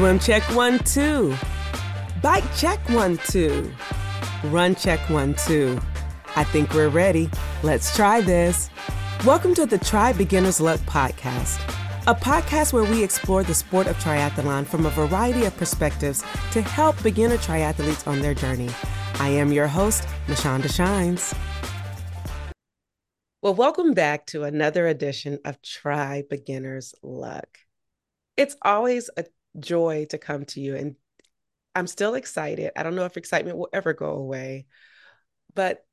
Swim check one, two. Bike check one, two. Run check one, two. I think we're ready. Let's try this. Welcome to the Tri Beginner's Luck podcast, a podcast where we explore the sport of triathlon from a variety of perspectives to help beginner triathletes on their journey. I am your host, Mashonda Shines. Well, welcome back to another edition of Tri Beginner's Luck. It's always a joy to come to you, and I'm still excited. I don't know if excitement will ever go away, but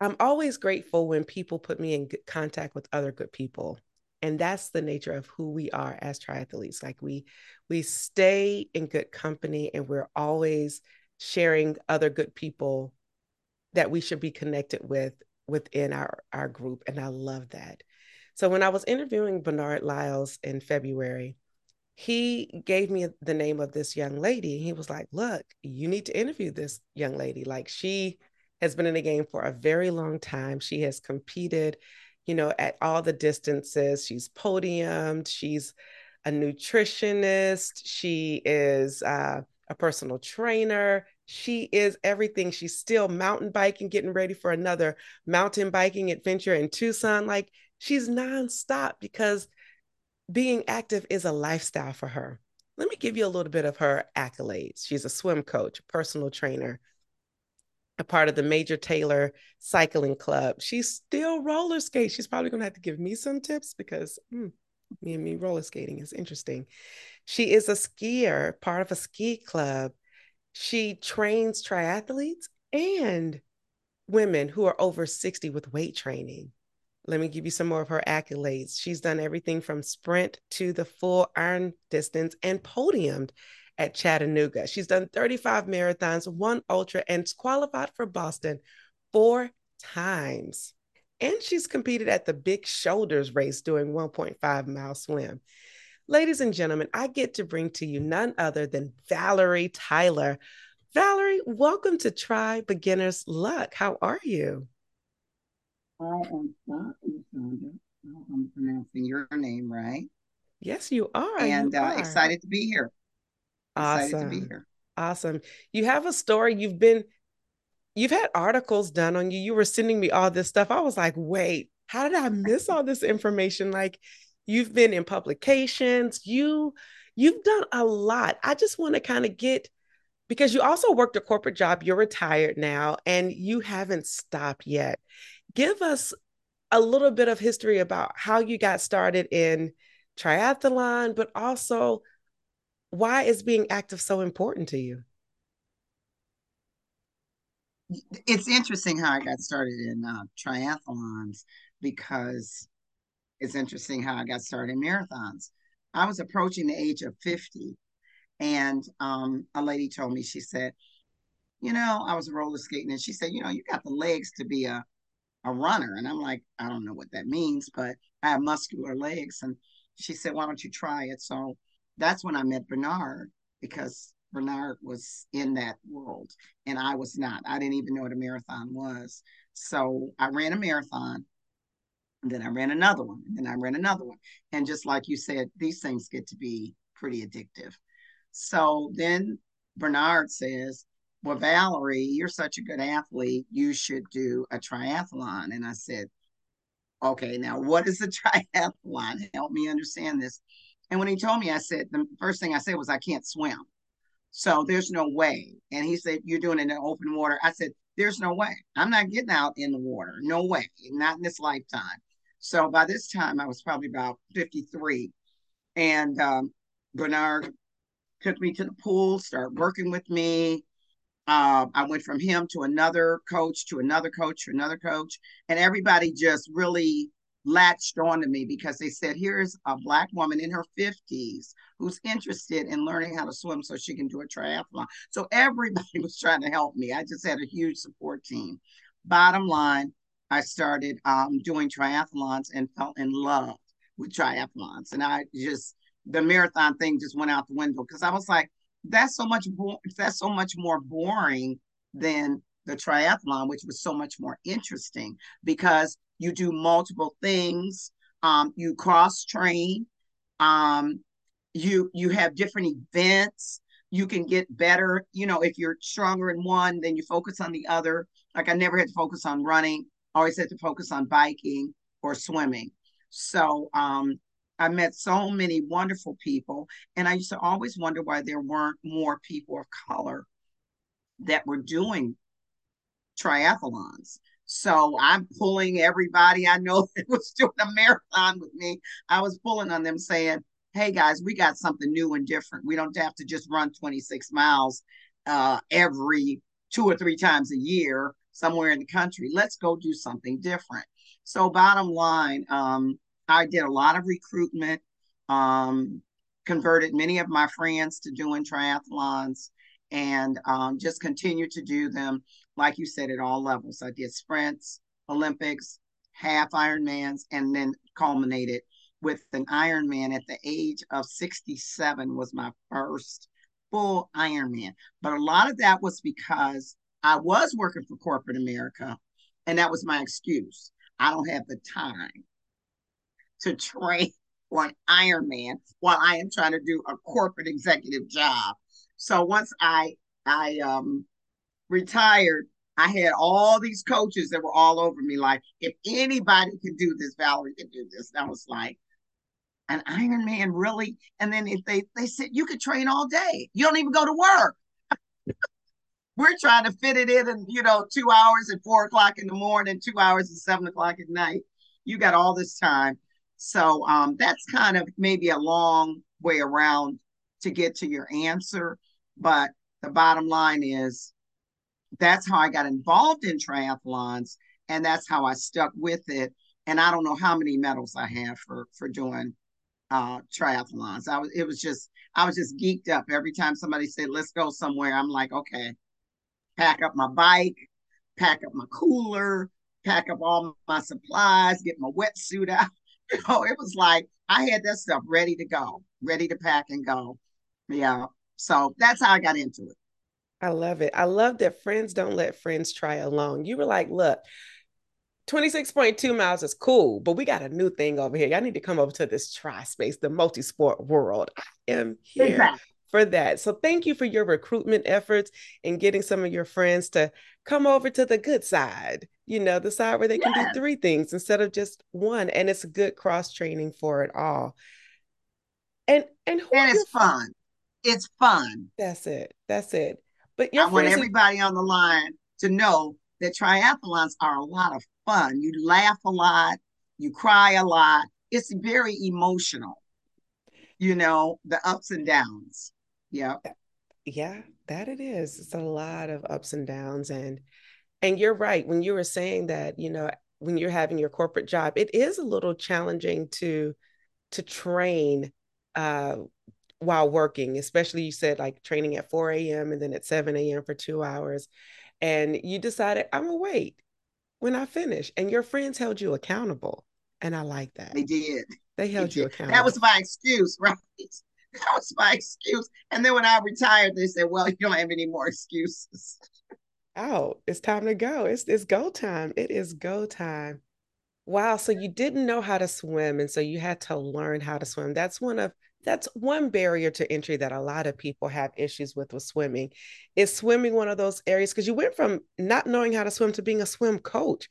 I'm always grateful when people put me in contact with other good people. And that's the nature of who we are as triathletes. Like we we stay in good company and we're always sharing other good people that we should be connected with within our, our group. And I love that. So when I was interviewing Bernard Lyles in February, he gave me the name of this young lady. He was like, Look, you need to interview this young lady. Like, she has been in the game for a very long time. She has competed, you know, at all the distances. She's podiumed. She's a nutritionist. She is uh, a personal trainer. She is everything. She's still mountain biking, getting ready for another mountain biking adventure in Tucson. Like she's nonstop because being active is a lifestyle for her. Let me give you a little bit of her accolades. She's a swim coach, personal trainer, a part of the Major Taylor Cycling Club. She still roller skates. She's probably going to have to give me some tips because hmm, me and me roller skating is interesting. She is a skier, part of a ski club. She trains triathletes and women who are over 60 with weight training. Let me give you some more of her accolades. She's done everything from sprint to the full iron distance and podiumed at Chattanooga. She's done 35 marathons, one ultra, and qualified for Boston four times. And she's competed at the Big Shoulders race doing 1.5 mile swim. Ladies and gentlemen, I get to bring to you none other than Valerie Tyler. Valerie, welcome to Tri Beginner's Luck. How are you? I am fine, Sandra. I hope I'm pronouncing your name right. Yes, you are. And you uh, are. excited to be here. Awesome. Excited to be here. Awesome. You have a story. You've been, you've had articles done on you. You were sending me all this stuff. I was like, wait, how did I miss all this information? Like, you've been in publications. You, you've done a lot. I just want to kind of get because you also worked a corporate job. You're retired now, and you haven't stopped yet. Give us a little bit of history about how you got started in triathlon, but also why is being active so important to you? It's interesting how I got started in uh, triathlons because it's interesting how I got started in marathons. I was approaching the age of 50, and um, a lady told me, she said, You know, I was roller skating, and she said, You know, you got the legs to be a, a runner. And I'm like, I don't know what that means, but I have muscular legs. And she said, Why don't you try it? So that's when I met Bernard because Bernard was in that world and I was not. I didn't even know what a marathon was. So I ran a marathon. And then I ran another one. And then I ran another one. And just like you said, these things get to be pretty addictive. So then Bernard says, Well, Valerie, you're such a good athlete. You should do a triathlon. And I said, Okay, now what is a triathlon? Help me understand this. And when he told me, I said, the first thing I said was, I can't swim. So there's no way. And he said, You're doing it in open water. I said, There's no way. I'm not getting out in the water. No way. Not in this lifetime. So by this time, I was probably about 53. And um, Bernard took me to the pool, started working with me. Uh, I went from him to another coach, to another coach, to another coach. And everybody just really latched onto me because they said, here's a black woman in her 50s who's interested in learning how to swim so she can do a triathlon. So everybody was trying to help me. I just had a huge support team. Bottom line, I started um, doing triathlons and fell in love with triathlons. And I just, the marathon thing just went out the window because I was like, that's so much, bo- that's so much more boring than the triathlon, which was so much more interesting because you do multiple things. Um, you cross train. Um, you you have different events you can get better you know if you're stronger in one then you focus on the other like i never had to focus on running always had to focus on biking or swimming so um i met so many wonderful people and i used to always wonder why there weren't more people of color that were doing triathlons so I'm pulling everybody I know that was doing a marathon with me. I was pulling on them saying, hey guys, we got something new and different. We don't have to just run 26 miles uh, every two or three times a year somewhere in the country. Let's go do something different. So, bottom line, um, I did a lot of recruitment, um, converted many of my friends to doing triathlons, and um, just continue to do them, like you said, at all levels. I did sprints, Olympics, half Ironmans, and then culminated with an Ironman at the age of 67 was my first full Ironman. But a lot of that was because I was working for corporate America, and that was my excuse. I don't have the time to train for an Ironman while I am trying to do a corporate executive job. So once I I um retired, I had all these coaches that were all over me, like, if anybody could do this, Valerie could do this. And I was like, an Ironman, really? And then if they they said you could train all day, you don't even go to work. We're trying to fit it in, and you know, two hours at four o'clock in the morning, two hours at seven o'clock at night. You got all this time, so um, that's kind of maybe a long way around to get to your answer. But the bottom line is that's how I got involved in triathlons, and that's how I stuck with it. And I don't know how many medals I have for for doing uh, triathlons. I was it was just I was just geeked up every time somebody said let's go somewhere. I'm like okay, pack up my bike, pack up my cooler, pack up all my supplies, get my wetsuit out. You oh, know, it was like I had that stuff ready to go, ready to pack and go. Yeah. So that's how I got into it. I love it. I love that friends don't let friends try alone. You were like, look, 26.2 miles is cool, but we got a new thing over here. Y'all need to come over to this tri space, the multi sport world. I am here exactly. for that. So thank you for your recruitment efforts and getting some of your friends to come over to the good side, you know, the side where they can do three things instead of just one. And it's a good cross training for it all. And and, who and it's fun. It's fun. That's it. That's it. But I want everybody on the line to know that triathlons are a lot of fun. You laugh a lot, you cry a lot. It's very emotional, you know, the ups and downs. Yeah. Yeah, that it is. It's a lot of ups and downs. And and you're right. When you were saying that, you know, when you're having your corporate job, it is a little challenging to to train uh while working, especially you said like training at 4 a.m. and then at 7 a.m. for two hours. And you decided, I'm gonna wait when I finish. And your friends held you accountable. And I like that. They did. They held they you accountable. That was my excuse, right? That was my excuse. And then when I retired, they said, Well, you don't have any more excuses. Oh, it's time to go. It's it's go time. It is go time. Wow. So you didn't know how to swim. And so you had to learn how to swim. That's one of that's one barrier to entry that a lot of people have issues with with swimming is swimming one of those areas because you went from not knowing how to swim to being a swim coach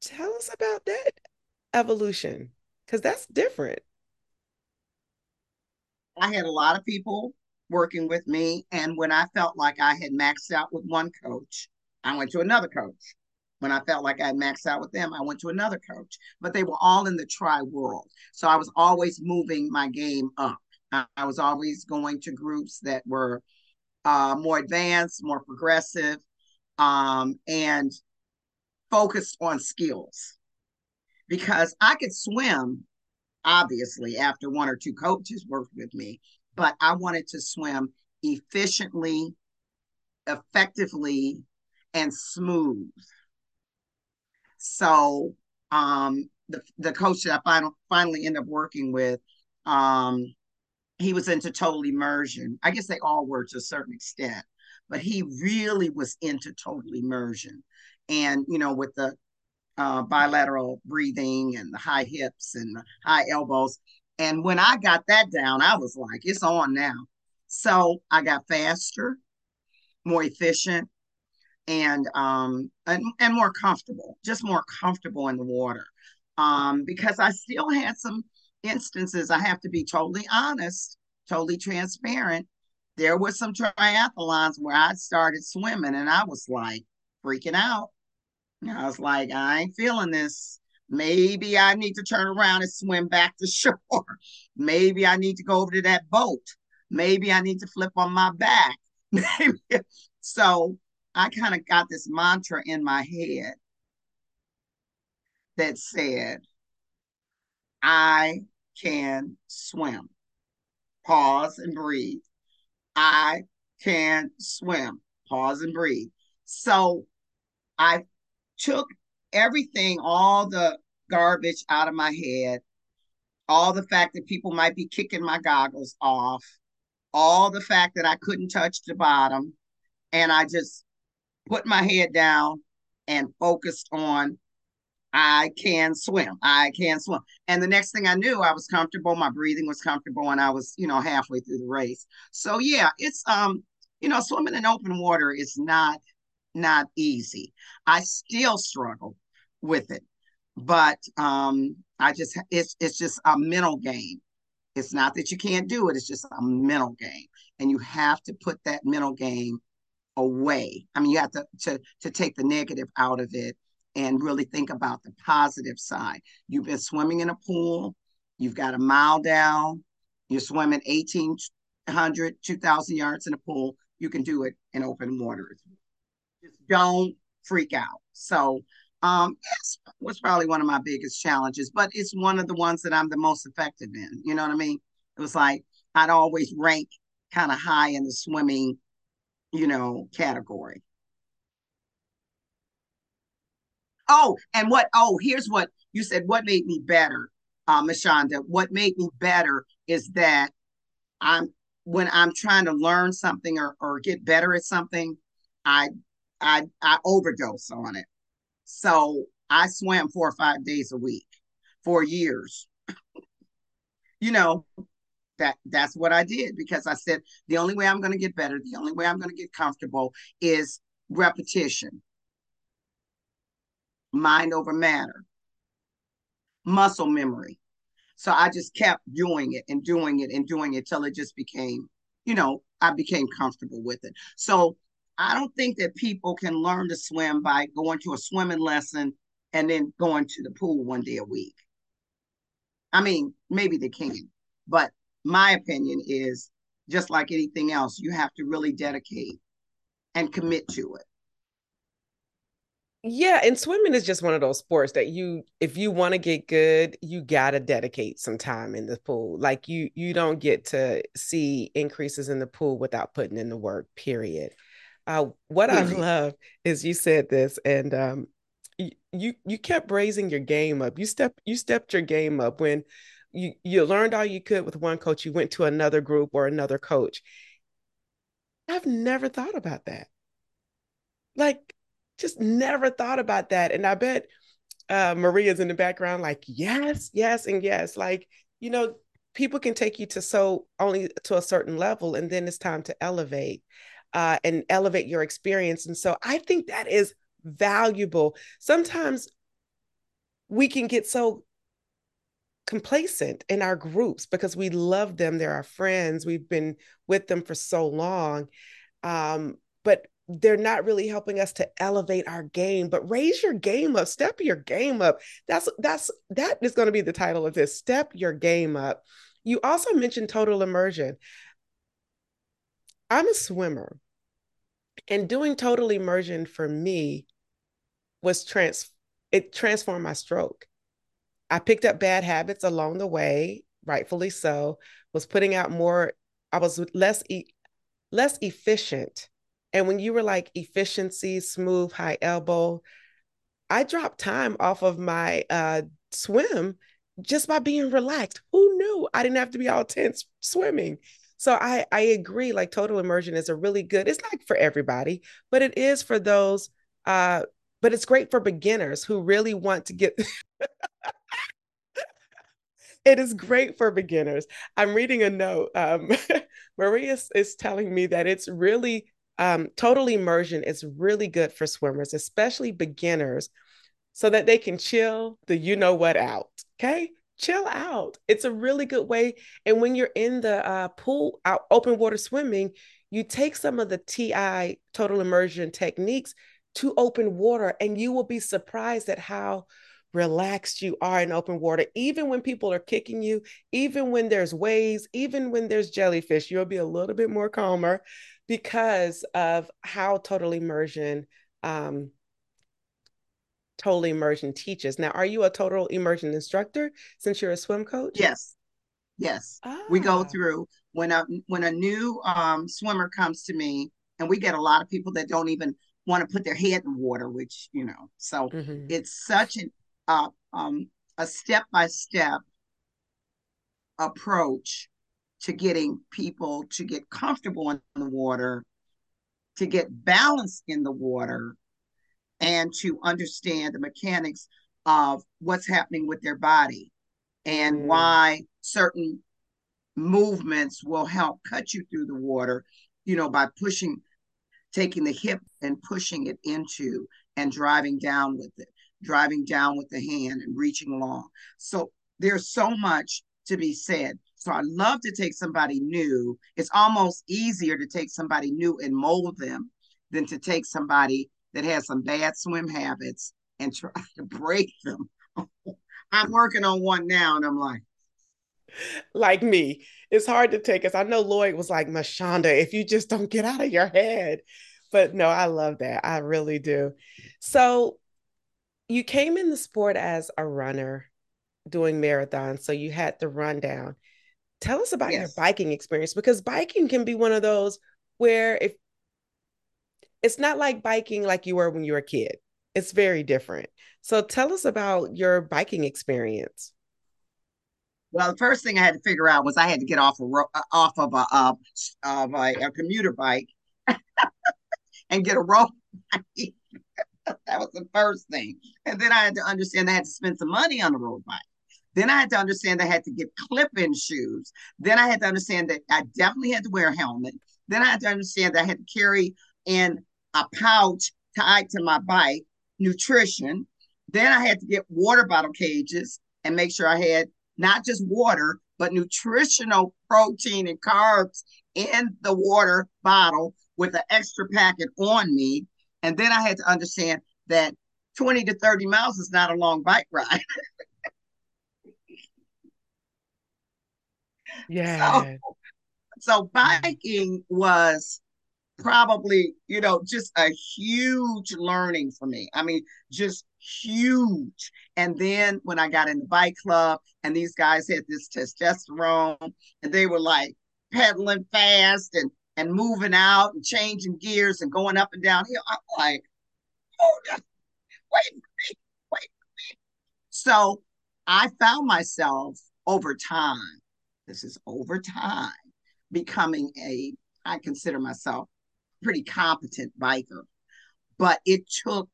tell us about that evolution because that's different i had a lot of people working with me and when i felt like i had maxed out with one coach i went to another coach when I felt like I had maxed out with them, I went to another coach, but they were all in the tri world. So I was always moving my game up. I, was always going to groups that were uh, more advanced, more progressive, um, and focused on skills. Because I could swim, obviously, after one or two coaches worked with me, but I wanted to swim efficiently, effectively, and smooth. So um, the the coach that I final, finally ended up working with, um, he was into total immersion. I guess they all were to a certain extent, but he really was into total immersion. And you know, with the uh, bilateral breathing and the high hips and the high elbows, And when I got that down, I was like, it's on now. So I got faster, more efficient, and um and, and more comfortable, just more comfortable in the water. Um, because I still had some instances, I have to be totally honest, totally transparent. There were some triathlons where I started swimming and I was like freaking out. And I was like, I ain't feeling this. Maybe I need to turn around and swim back to shore. Maybe I need to go over to that boat. Maybe I need to flip on my back. so I kind of got this mantra in my head that said, I can swim. Pause and breathe. I can swim. Pause and breathe. So I took everything, all the garbage out of my head, all the fact that people might be kicking my goggles off, all the fact that I couldn't touch the bottom. And I just put my head down and focused on I can swim. I can swim. And the next thing I knew, I was comfortable. My breathing was comfortable, and I was, you know, halfway through the race. So yeah, it's um, you know, swimming in open water is not not easy. I still struggle with it, but um, I just it's it's just a mental game. It's not that you can't do it; it's just a mental game, and you have to put that mental game away. I mean, you have to to to take the negative out of it and really think about the positive side. You've been swimming in a pool, you've got a mile down, you're swimming 1800, 2000 yards in a pool, you can do it in open water. Just don't freak out. So, um, it was probably one of my biggest challenges, but it's one of the ones that I'm the most effective in. You know what I mean? It was like I'd always rank kind of high in the swimming, you know, category. Oh, and what? Oh, here's what you said. What made me better, uh, Mashonda? What made me better is that I'm when I'm trying to learn something or, or get better at something, I I I overdose on it. So I swam four or five days a week for years. you know, that that's what I did because I said the only way I'm going to get better, the only way I'm going to get comfortable is repetition mind over matter, muscle memory. So I just kept doing it and doing it and doing it till it just became, you know, I became comfortable with it. So I don't think that people can learn to swim by going to a swimming lesson and then going to the pool one day a week. I mean, maybe they can, but my opinion is just like anything else, you have to really dedicate and commit to it. Yeah, and swimming is just one of those sports that you if you want to get good, you got to dedicate some time in the pool. Like you you don't get to see increases in the pool without putting in the work, period. Uh what I love is you said this and um you you kept raising your game up. You step you stepped your game up when you you learned all you could with one coach, you went to another group or another coach. I've never thought about that. Like just never thought about that. And I bet uh, Maria's in the background, like, yes, yes, and yes. Like, you know, people can take you to so only to a certain level, and then it's time to elevate uh, and elevate your experience. And so I think that is valuable. Sometimes we can get so complacent in our groups because we love them. They're our friends. We've been with them for so long. Um, but they're not really helping us to elevate our game but raise your game up step your game up that's that's that is going to be the title of this step your game up you also mentioned total immersion i'm a swimmer and doing total immersion for me was trans it transformed my stroke i picked up bad habits along the way rightfully so was putting out more i was less e- less efficient and when you were like efficiency, smooth, high elbow, I dropped time off of my uh, swim just by being relaxed. Who knew I didn't have to be all tense swimming? So I I agree. Like total immersion is a really good. It's not for everybody, but it is for those. Uh, but it's great for beginners who really want to get. it is great for beginners. I'm reading a note. Um, Maria is telling me that it's really um, total immersion is really good for swimmers, especially beginners, so that they can chill the you know what out. Okay, chill out. It's a really good way. And when you're in the uh, pool, out open water swimming, you take some of the TI total immersion techniques to open water, and you will be surprised at how relaxed you are in open water. Even when people are kicking you, even when there's waves, even when there's jellyfish, you'll be a little bit more calmer because of how total immersion um, total immersion teaches. Now, are you a total immersion instructor since you're a swim coach? Yes. Yes. Ah. We go ah. through when a when a new um, swimmer comes to me, and we get a lot of people that don't even want to put their head in water, which you know, so mm-hmm. it's such an uh, um, a step by step approach to getting people to get comfortable in the water, to get balanced in the water, and to understand the mechanics of what's happening with their body and mm. why certain movements will help cut you through the water, you know, by pushing, taking the hip and pushing it into and driving down with it, driving down with the hand and reaching along. So there's so much to be said. So I love to take somebody new. It's almost easier to take somebody new and mold them than to take somebody that has some bad swim habits and try to break them. I'm working on one now and I'm like, like me. It's hard to take us. I know Lloyd was like, Mashonda, if you just don't get out of your head. But no, I love that. I really do. So you came in the sport as a runner doing marathons. So you had the rundown. Tell us about yes. your biking experience because biking can be one of those where if it's not like biking like you were when you were a kid. It's very different. So tell us about your biking experience. Well, the first thing I had to figure out was I had to get off a uh, off of a uh, of a, a commuter bike and get a road bike. that was the first thing, and then I had to understand I had to spend some money on a road bike. Then I had to understand I had to get clip-in shoes. Then I had to understand that I definitely had to wear a helmet. Then I had to understand that I had to carry in a pouch tied to my bike, nutrition. Then I had to get water bottle cages and make sure I had not just water, but nutritional protein and carbs in the water bottle with an extra packet on me. And then I had to understand that 20 to 30 miles is not a long bike ride. yeah. So, so biking was probably, you know, just a huge learning for me. I mean, just huge. And then when I got in the bike club and these guys had this testosterone and they were like pedaling fast and and moving out and changing gears and going up and down here. I'm like, oh, wait, wait, wait. So I found myself over time, this is over time, becoming a, I consider myself pretty competent biker. But it took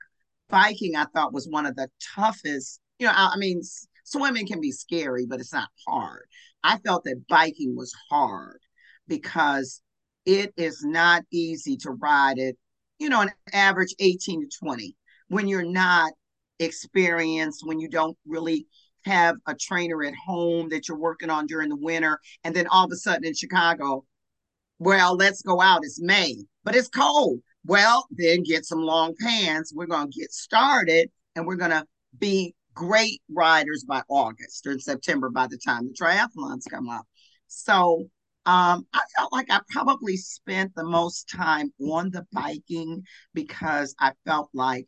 biking, I thought, was one of the toughest. You know, I, I mean, swimming can be scary, but it's not hard. I felt that biking was hard because it is not easy to ride it, you know, an average 18 to 20 when you're not experienced, when you don't really have a trainer at home that you're working on during the winter. And then all of a sudden in Chicago, well, let's go out. It's May, but it's cold. Well, then get some long pants. We're going to get started and we're going to be great riders by August or September by the time the triathlons come up. So um, I felt like I probably spent the most time on the biking because I felt like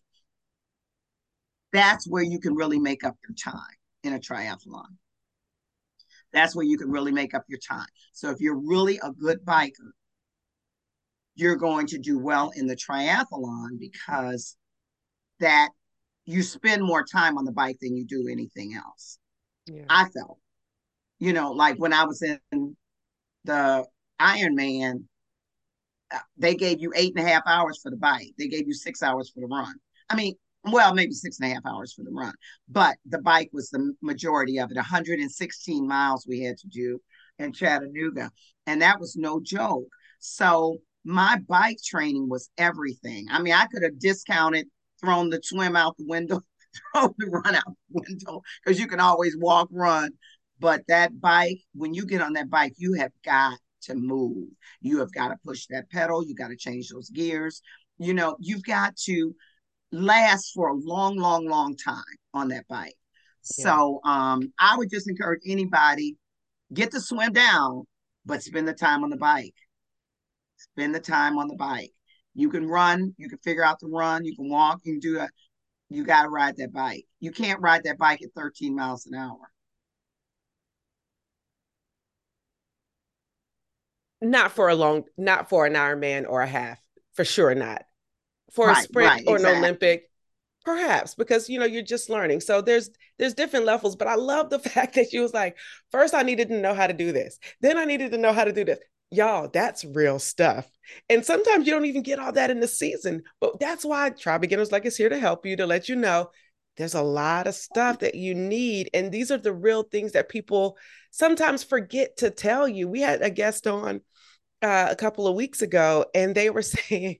that's where you can really make up your time in a triathlon. That's where you can really make up your time. So if you're really a good biker, you're going to do well in the triathlon because that you spend more time on the bike than you do anything else. Yeah. I felt, you know, like when I was in the Ironman, uh, they gave you eight and a half hours for the bike. They gave you six hours for the run. I mean, well, maybe six and a half hours for the run, but the bike was the majority of it. 116 miles we had to do in Chattanooga, and that was no joke. So my bike training was everything. I mean, I could have discounted, thrown the swim out the window, thrown the run out the window because you can always walk, run. But that bike, when you get on that bike, you have got to move. You have got to push that pedal. You got to change those gears. You know, you've got to last for a long, long, long time on that bike. Yeah. So um, I would just encourage anybody get to swim down, but spend the time on the bike. Spend the time on the bike. You can run, you can figure out the run, you can walk, you can do it. You got to ride that bike. You can't ride that bike at 13 miles an hour. Not for a long, not for an Ironman or a half, for sure not for right, a sprint right, or exactly. an Olympic, perhaps because you know you're just learning. So there's there's different levels, but I love the fact that she was like, first I needed to know how to do this, then I needed to know how to do this. Y'all, that's real stuff. And sometimes you don't even get all that in the season, but that's why Tri Beginner's Luck is here to help you to let you know there's a lot of stuff that you need. And these are the real things that people sometimes forget to tell you. We had a guest on uh, a couple of weeks ago, and they were saying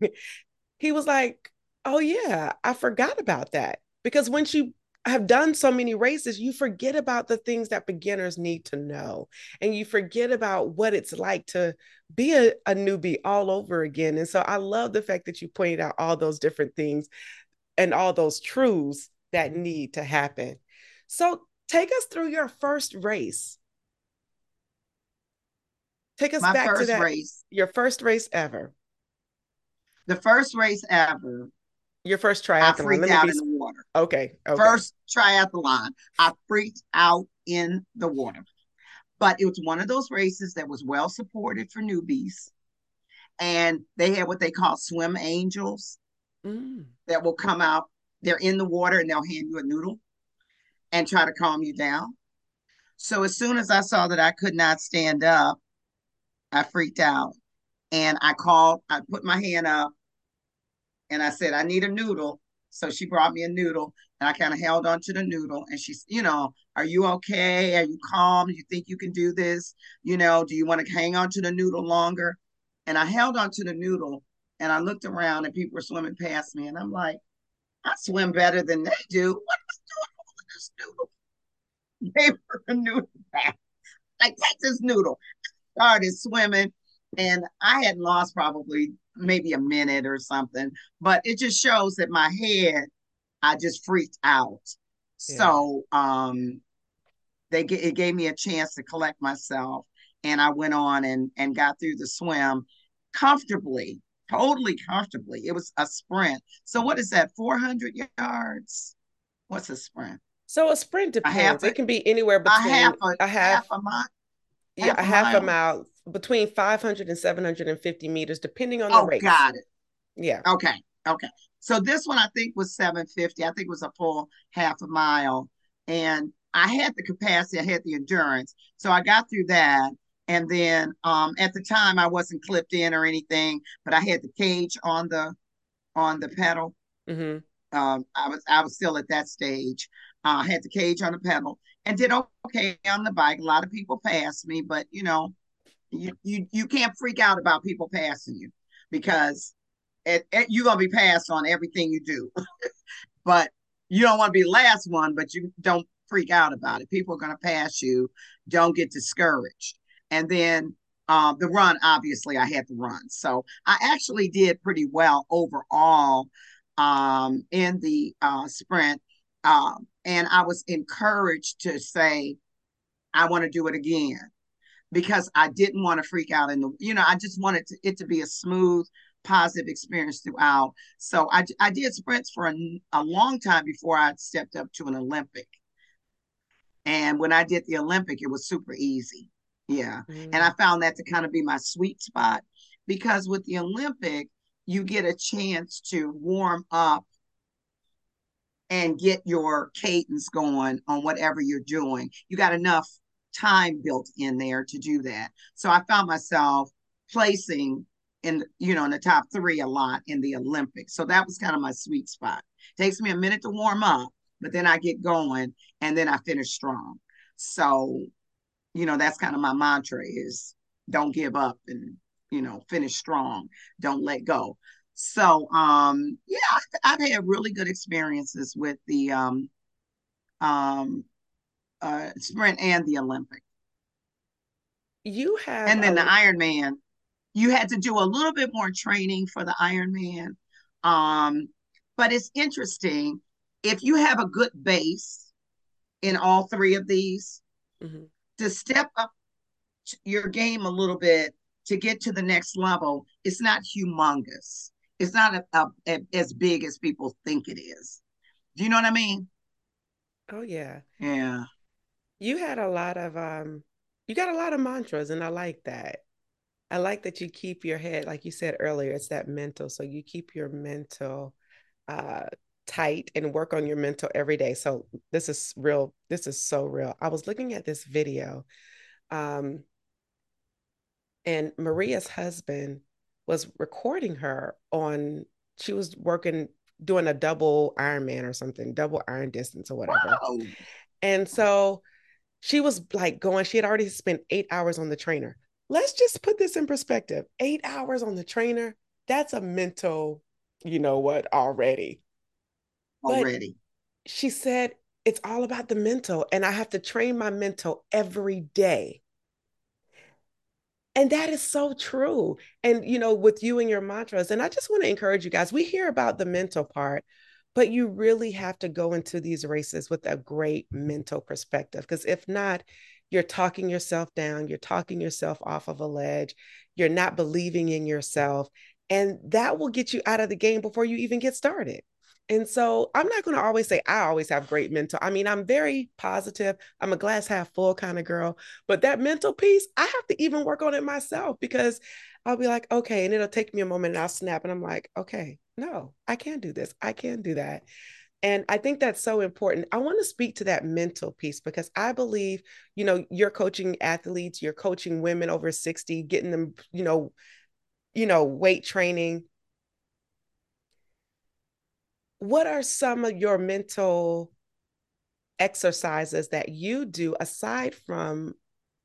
he was like, Oh, yeah, I forgot about that. Because once you have done so many races, you forget about the things that beginners need to know. And you forget about what it's like to be a, a newbie all over again. And so I love the fact that you pointed out all those different things and all those truths that need to happen. So take us through your first race. Take us My back to that race. Your first race ever the first race ever. Your first triathlon. I freaked out be... in the water. Okay, okay. First triathlon. I freaked out in the water. But it was one of those races that was well supported for newbies. And they had what they call swim angels mm. that will come out. They're in the water and they'll hand you a noodle and try to calm you down. So as soon as I saw that I could not stand up, I freaked out and I called, I put my hand up and I said, I need a noodle. So she brought me a noodle and I kind of held onto the noodle and she's, you know, are you okay? Are you calm? Do you think you can do this? You know, do you want to hang on to the noodle longer? And I held onto the noodle and I looked around and people were swimming past me and I'm like, I swim better than they do. What am I doing holding this noodle? Gave her a noodle back. Like, take this noodle. Started swimming and I had lost probably maybe a minute or something, but it just shows that my head, I just freaked out. Yeah. So um, they it gave me a chance to collect myself, and I went on and and got through the swim comfortably, totally comfortably. It was a sprint. So what is that? Four hundred yards. What's a sprint? So a sprint depends. A, it can be anywhere between a half a, a half, half a mile. Half yeah, a half a mile between 500 and 750 meters, depending on the oh, race. Got it. Yeah. Okay. Okay. So this one I think was 750. I think it was a full half a mile. And I had the capacity, I had the endurance. So I got through that. And then um, at the time I wasn't clipped in or anything, but I had the cage on the on the pedal. Mm-hmm. Um, I was I was still at that stage. Uh, I had the cage on the pedal and did okay on the bike. A lot of people passed me, but you know, you you you can't freak out about people passing you because it, it, you're gonna be passed on everything you do. but you don't want to be the last one, but you don't freak out about it. People are gonna pass you. Don't get discouraged. And then uh, the run, obviously, I had to run. So I actually did pretty well overall um, in the uh, sprint. Um, and I was encouraged to say, I want to do it again because I didn't want to freak out in the, you know, I just wanted to, it to be a smooth, positive experience throughout. So I, I did sprints for a, a long time before I stepped up to an Olympic. And when I did the Olympic, it was super easy. Yeah. Mm. And I found that to kind of be my sweet spot because with the Olympic, you get a chance to warm up and get your cadence going on whatever you're doing. You got enough time built in there to do that. So I found myself placing in you know in the top three a lot in the Olympics. So that was kind of my sweet spot. Takes me a minute to warm up, but then I get going and then I finish strong. So, you know, that's kind of my mantra is don't give up and you know finish strong. Don't let go. So, um, yeah, I've, I've had really good experiences with the um, um, uh, sprint and the Olympic. You have, and then a... the Ironman you had to do a little bit more training for the Ironman. Um, but it's interesting if you have a good base in all three of these mm-hmm. to step up your game a little bit to get to the next level. It's not humongous. It's not a, a, a, as big as people think it is. Do you know what I mean? Oh yeah. Yeah. You had a lot of um you got a lot of mantras and I like that. I like that you keep your head, like you said earlier, it's that mental. So you keep your mental uh, tight and work on your mental every day. So this is real. This is so real. I was looking at this video, um, and Maria's husband was recording her on. She was working doing a double Ironman or something, double iron distance or whatever. Wow. And so she was like going. She had already spent eight hours on the trainer let's just put this in perspective eight hours on the trainer, that's a mental, you know what, already. Already. But she said, it's all about the mental, and I have to train my mental every day. And that is so true. And, you know, with you and your mantras, and I just want to encourage you guys, we hear about the mental part, but you really have to go into these races with a great mental perspective. Because if not, you're talking yourself down, you're talking yourself off of a ledge, you're not believing in yourself. And that will get you out of the game before you even get started. And so I'm not going to always say I always have great mental. I mean, I'm very positive. I'm a glass half full kind of girl, but that mental piece, I have to even work on it myself because I'll be like, okay, and it'll take me a moment and I'll snap and I'm like, okay, no, I can't do this. I can't do that. And I think that's so important. I want to speak to that mental piece because I believe, you know, you're coaching athletes, you're coaching women over 60, getting them, you know, you know, weight training. What are some of your mental exercises that you do aside from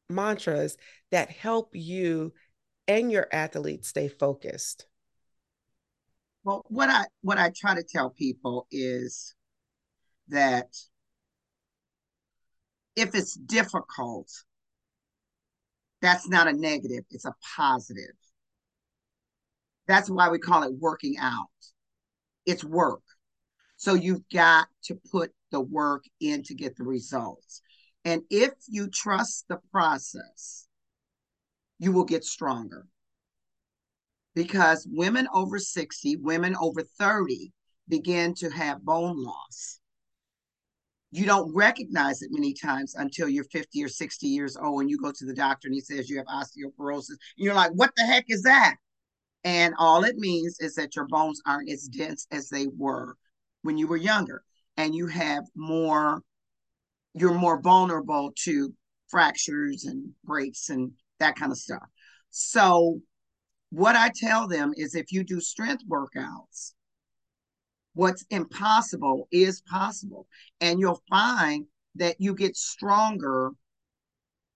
mantras that help you and your athletes stay focused? Well, what I what I try to tell people is that if it's difficult, that's not a negative, it's a positive. That's why we call it working out. It's work. So you've got to put the work in to get the results. And if you trust the process, you will get stronger because women over 60, women over 30 begin to have bone loss. You don't recognize it many times until you're 50 or 60 years old and you go to the doctor and he says you have osteoporosis. And you're like, what the heck is that? And all it means is that your bones aren't as dense as they were when you were younger. And you have more, you're more vulnerable to fractures and breaks and that kind of stuff. So what I tell them is if you do strength workouts, what's impossible is possible. And you'll find that you get stronger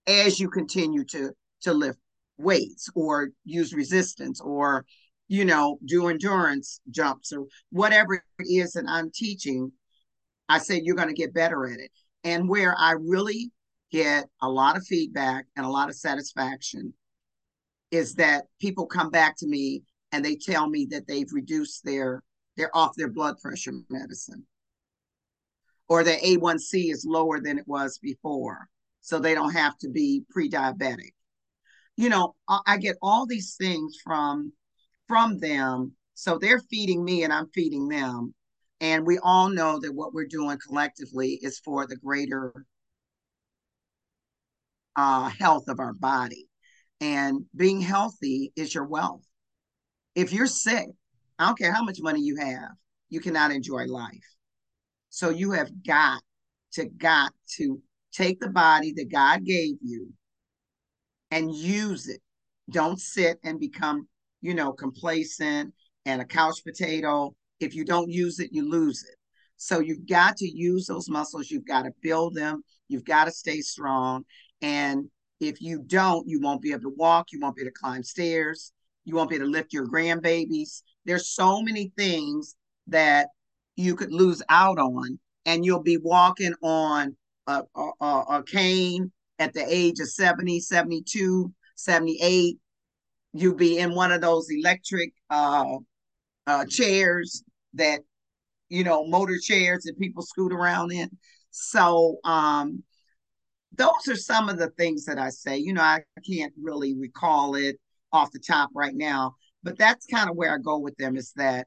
as you continue to, to lift weights or use resistance or, you know, do endurance jumps or whatever it is that I'm teaching. I say you're going to get better at it. And where I really get a lot of feedback and a lot of satisfaction is that people come back to me and they tell me that they've reduced their they're off their blood pressure medicine or their A1C is lower than it was before so they don't have to be pre-diabetic. You know, I get all these things from from them so they're feeding me and I'm feeding them and we all know that what we're doing collectively is for the greater uh, health of our body and being healthy is your wealth. If you're sick, I don't care how much money you have, you cannot enjoy life. So you have got to got to take the body that God gave you and use it. Don't sit and become you know, complacent and a couch potato. If you don't use it, you lose it. So you've got to use those muscles. You've got to build them. You've got to stay strong. And if you don't, you won't be able to walk. You won't be able to climb stairs. You won't be able to lift your grandbabies. There's so many things that you could lose out on, and you'll be walking on a, a, a cane at the age of 70, 72, 78. You'll be in one of those electric uh, uh, chairs that, you know, motor chairs that people scoot around in. So, um, those are some of the things that I say. You know, I can't really recall it off the top right now, but that's kind of where I go with them is that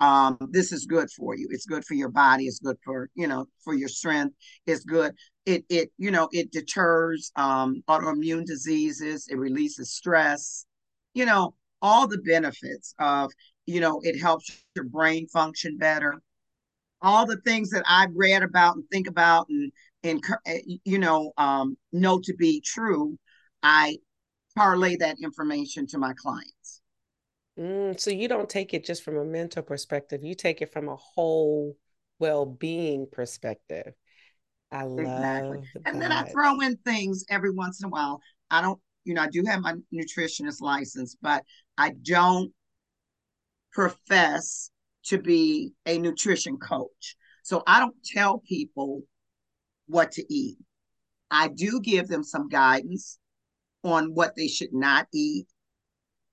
um, this is good for you. It's good for your body. It's good for, you know, for your strength. It's good. It, it, you know, it deters um, autoimmune diseases. It releases stress, you know, all the benefits of, you know, it helps your brain function better. All the things that I've read about and think about and, and eh, you know, um, know to be true, I parlay that information to my clients. Mm, so you don't take it just from a mental perspective, you take it from a whole well-being perspective. I love exactly. And then I throw in things every once in a while. I don't, you know, I do have my nutritionist license, but I don't profess to be a nutrition coach. So I don't tell people what to eat. I do give them some guidance on what they should not eat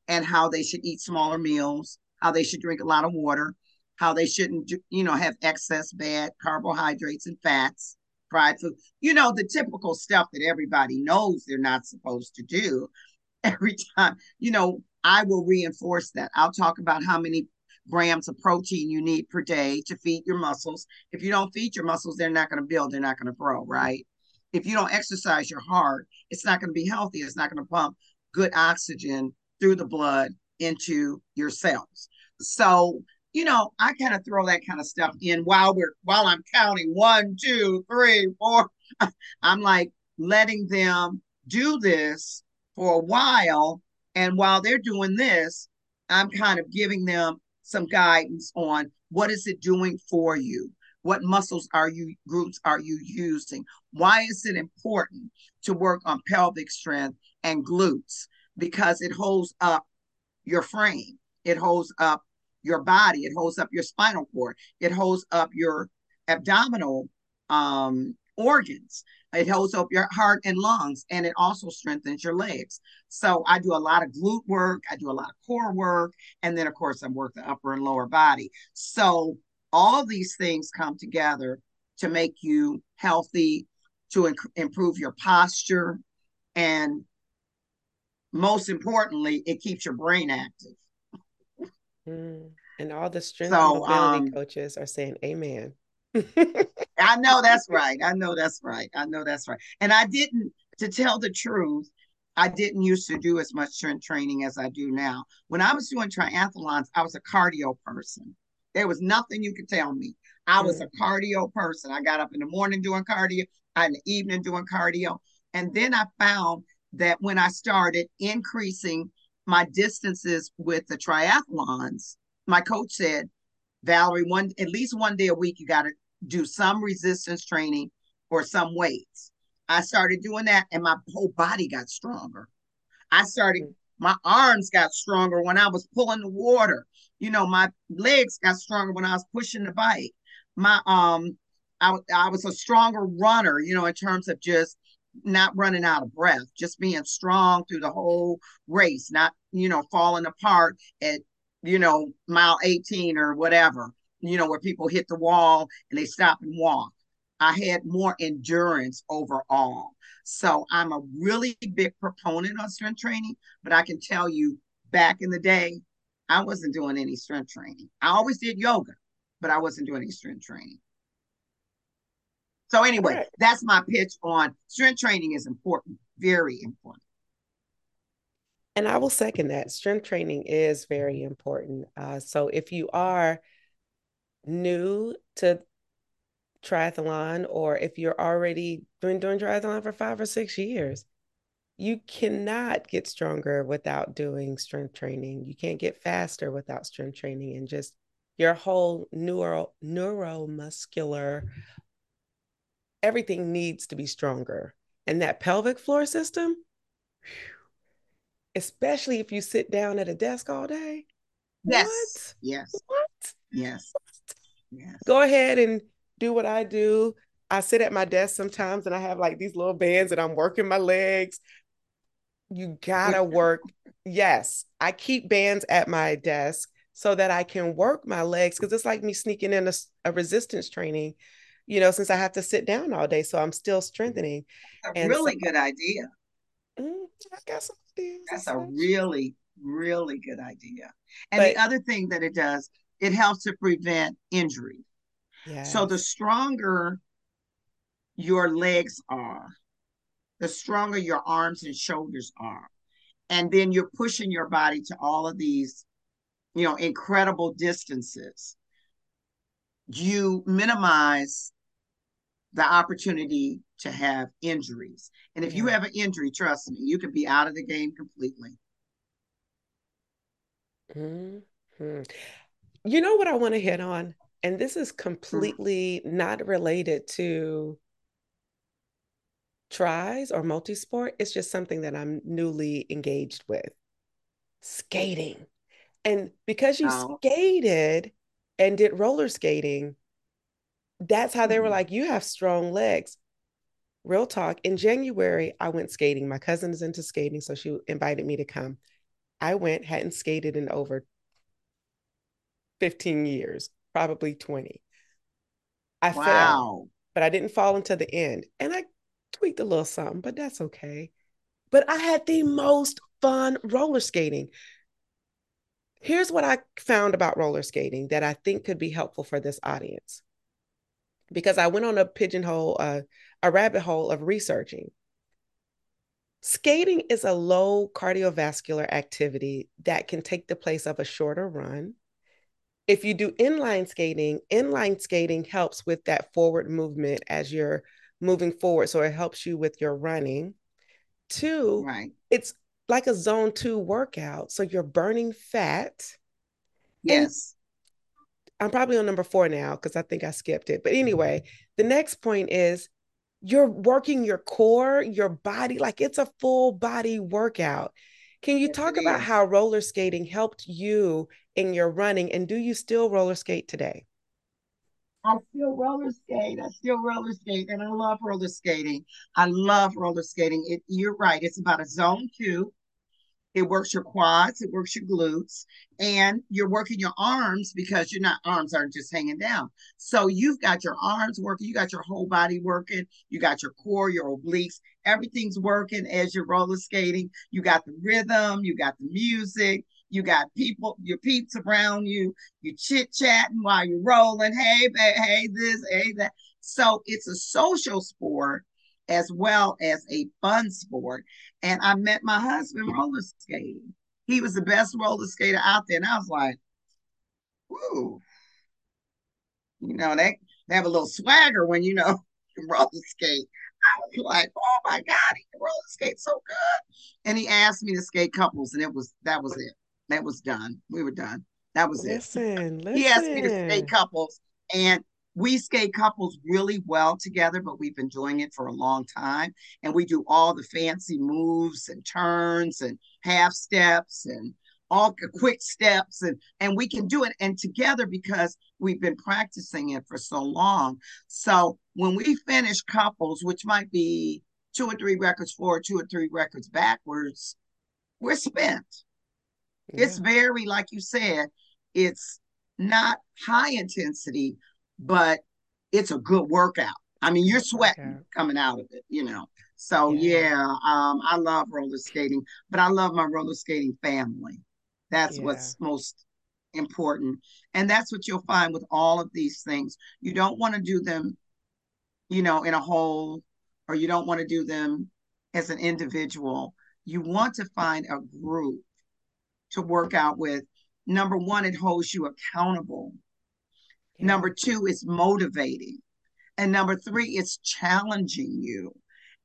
and how they should eat smaller meals, how they should drink a lot of water, how they shouldn't, you know, have excess bad carbohydrates and fats, fried food, you know, the typical stuff that everybody knows they're not supposed to do. Every time, you know, I will reinforce that. I'll talk about how many grams of protein you need per day to feed your muscles. If you don't feed your muscles, they're not going to build, they're not going to grow, right? If you don't exercise your heart, it's not going to be healthy. It's not going to pump good oxygen through the blood into your cells. So, you know, I kind of throw that kind of stuff in while we're while I'm counting one, two, three, four. I'm like letting them do this for a while. And while they're doing this, I'm kind of giving them some guidance on what is it doing for you? What muscles are you groups are you using? Why is it important to work on pelvic strength and glutes? Because it holds up your frame. It holds up your body. It holds up your spinal cord. It holds up your abdominal um, organs. It holds up your heart and lungs, and it also strengthens your legs. So I do a lot of glute work, I do a lot of core work, and then of course I work the upper and lower body. So all these things come together to make you healthy, to inc- improve your posture, and most importantly, it keeps your brain active. Mm. And all the strength so, and mobility um, coaches are saying amen. I know that's right. I know that's right. I know that's right. And I didn't, to tell the truth, I didn't used to do as much strength training as I do now. When I was doing triathlons, I was a cardio person. There was nothing you could tell me. I was a mm. cardio person. I got up in the morning doing cardio, in the evening doing cardio. And then I found that when I started increasing my distances with the triathlons, my coach said, Valerie, one at least one day a week, you got to do some resistance training or some weights. I started doing that and my whole body got stronger. I started, my arms got stronger when I was pulling the water. You know, my legs got stronger when I was pushing the bike. My, um, I, I was a stronger runner, you know, in terms of just not running out of breath, just being strong through the whole race, not, you know, falling apart at, you know, mile 18 or whatever you know, where people hit the wall and they stop and walk. I had more endurance overall. So I'm a really big proponent of strength training, but I can tell you back in the day, I wasn't doing any strength training. I always did yoga, but I wasn't doing any strength training. So anyway, right. that's my pitch on strength training is important, very important. And I will second that. Strength training is very important. Uh, so if you are new to triathlon or if you're already been doing triathlon for five or six years, you cannot get stronger without doing strength training. You can't get faster without strength training and just your whole neural neuromuscular everything needs to be stronger. And that pelvic floor system, especially if you sit down at a desk all day. Yes. What? Yes. What? Yes. Yes. Go ahead and do what I do. I sit at my desk sometimes and I have like these little bands and I'm working my legs. You gotta work. yes, I keep bands at my desk so that I can work my legs because it's like me sneaking in a, a, resistance training, you know, since I have to sit down all day. So I'm still strengthening. a and really so, good idea. Mm, I got some ideas. That's a really, really good idea. And but, the other thing that it does, it helps to prevent injury. Yes. So the stronger your legs are, the stronger your arms and shoulders are. And then you're pushing your body to all of these you know, incredible distances, you minimize the opportunity to have injuries. And if yeah. you have an injury, trust me, you can be out of the game completely. Mm-hmm. You know what I want to hit on? And this is completely mm-hmm. not related to tries or multisport. It's just something that I'm newly engaged with skating. And because you oh. skated and did roller skating, that's how they were mm-hmm. like, you have strong legs. Real talk. In January, I went skating. My cousin is into skating, so she invited me to come. I went, hadn't skated in over 15 years, probably 20. I wow. fell, but I didn't fall until the end. And I tweaked a little something, but that's okay. But I had the most fun roller skating. Here's what I found about roller skating that I think could be helpful for this audience. Because I went on a pigeonhole, uh, a rabbit hole of researching. Skating is a low cardiovascular activity that can take the place of a shorter run. If you do inline skating, inline skating helps with that forward movement as you're moving forward. So it helps you with your running. Two, right. it's like a zone two workout. So you're burning fat. Yes. And I'm probably on number four now because I think I skipped it. But mm-hmm. anyway, the next point is you're working your core, your body, like it's a full body workout. Can you yes, talk about how roller skating helped you in your running? And do you still roller skate today? I still roller skate. I still roller skate, and I love roller skating. I love roller skating. It, you're right. It's about a zone two. It works your quads, it works your glutes, and you're working your arms because your not arms aren't just hanging down. So you've got your arms working, you got your whole body working, you got your core, your obliques, everything's working as you're roller skating. You got the rhythm, you got the music, you got people, your peeps around you, you chit chatting while you're rolling. Hey, hey, this, hey, that. So it's a social sport as well as a fun sport. And I met my husband roller skating. He was the best roller skater out there. And I was like, whoo. You know, they, they have a little swagger when you know roller skate. I was like, oh my God, he can roller skate so good. And he asked me to skate couples, and it was that was it. That was done. We were done. That was listen, it. Listen. He asked me to skate couples, and we skate couples really well together, but we've been doing it for a long time. And we do all the fancy moves and turns and half steps and all quick steps and and we can do it and together because we've been practicing it for so long so when we finish couples which might be two or three records forward two or three records backwards we're spent yeah. it's very like you said it's not high intensity but it's a good workout. I mean, you're sweating okay. coming out of it, you know. So yeah, yeah um, I love roller skating, but I love my roller skating family. That's yeah. what's most important. And that's what you'll find with all of these things. You don't want to do them, you know, in a whole, or you don't want to do them as an individual. You want to find a group to work out with. Number one, it holds you accountable Number two it's motivating. And number three, it's challenging you.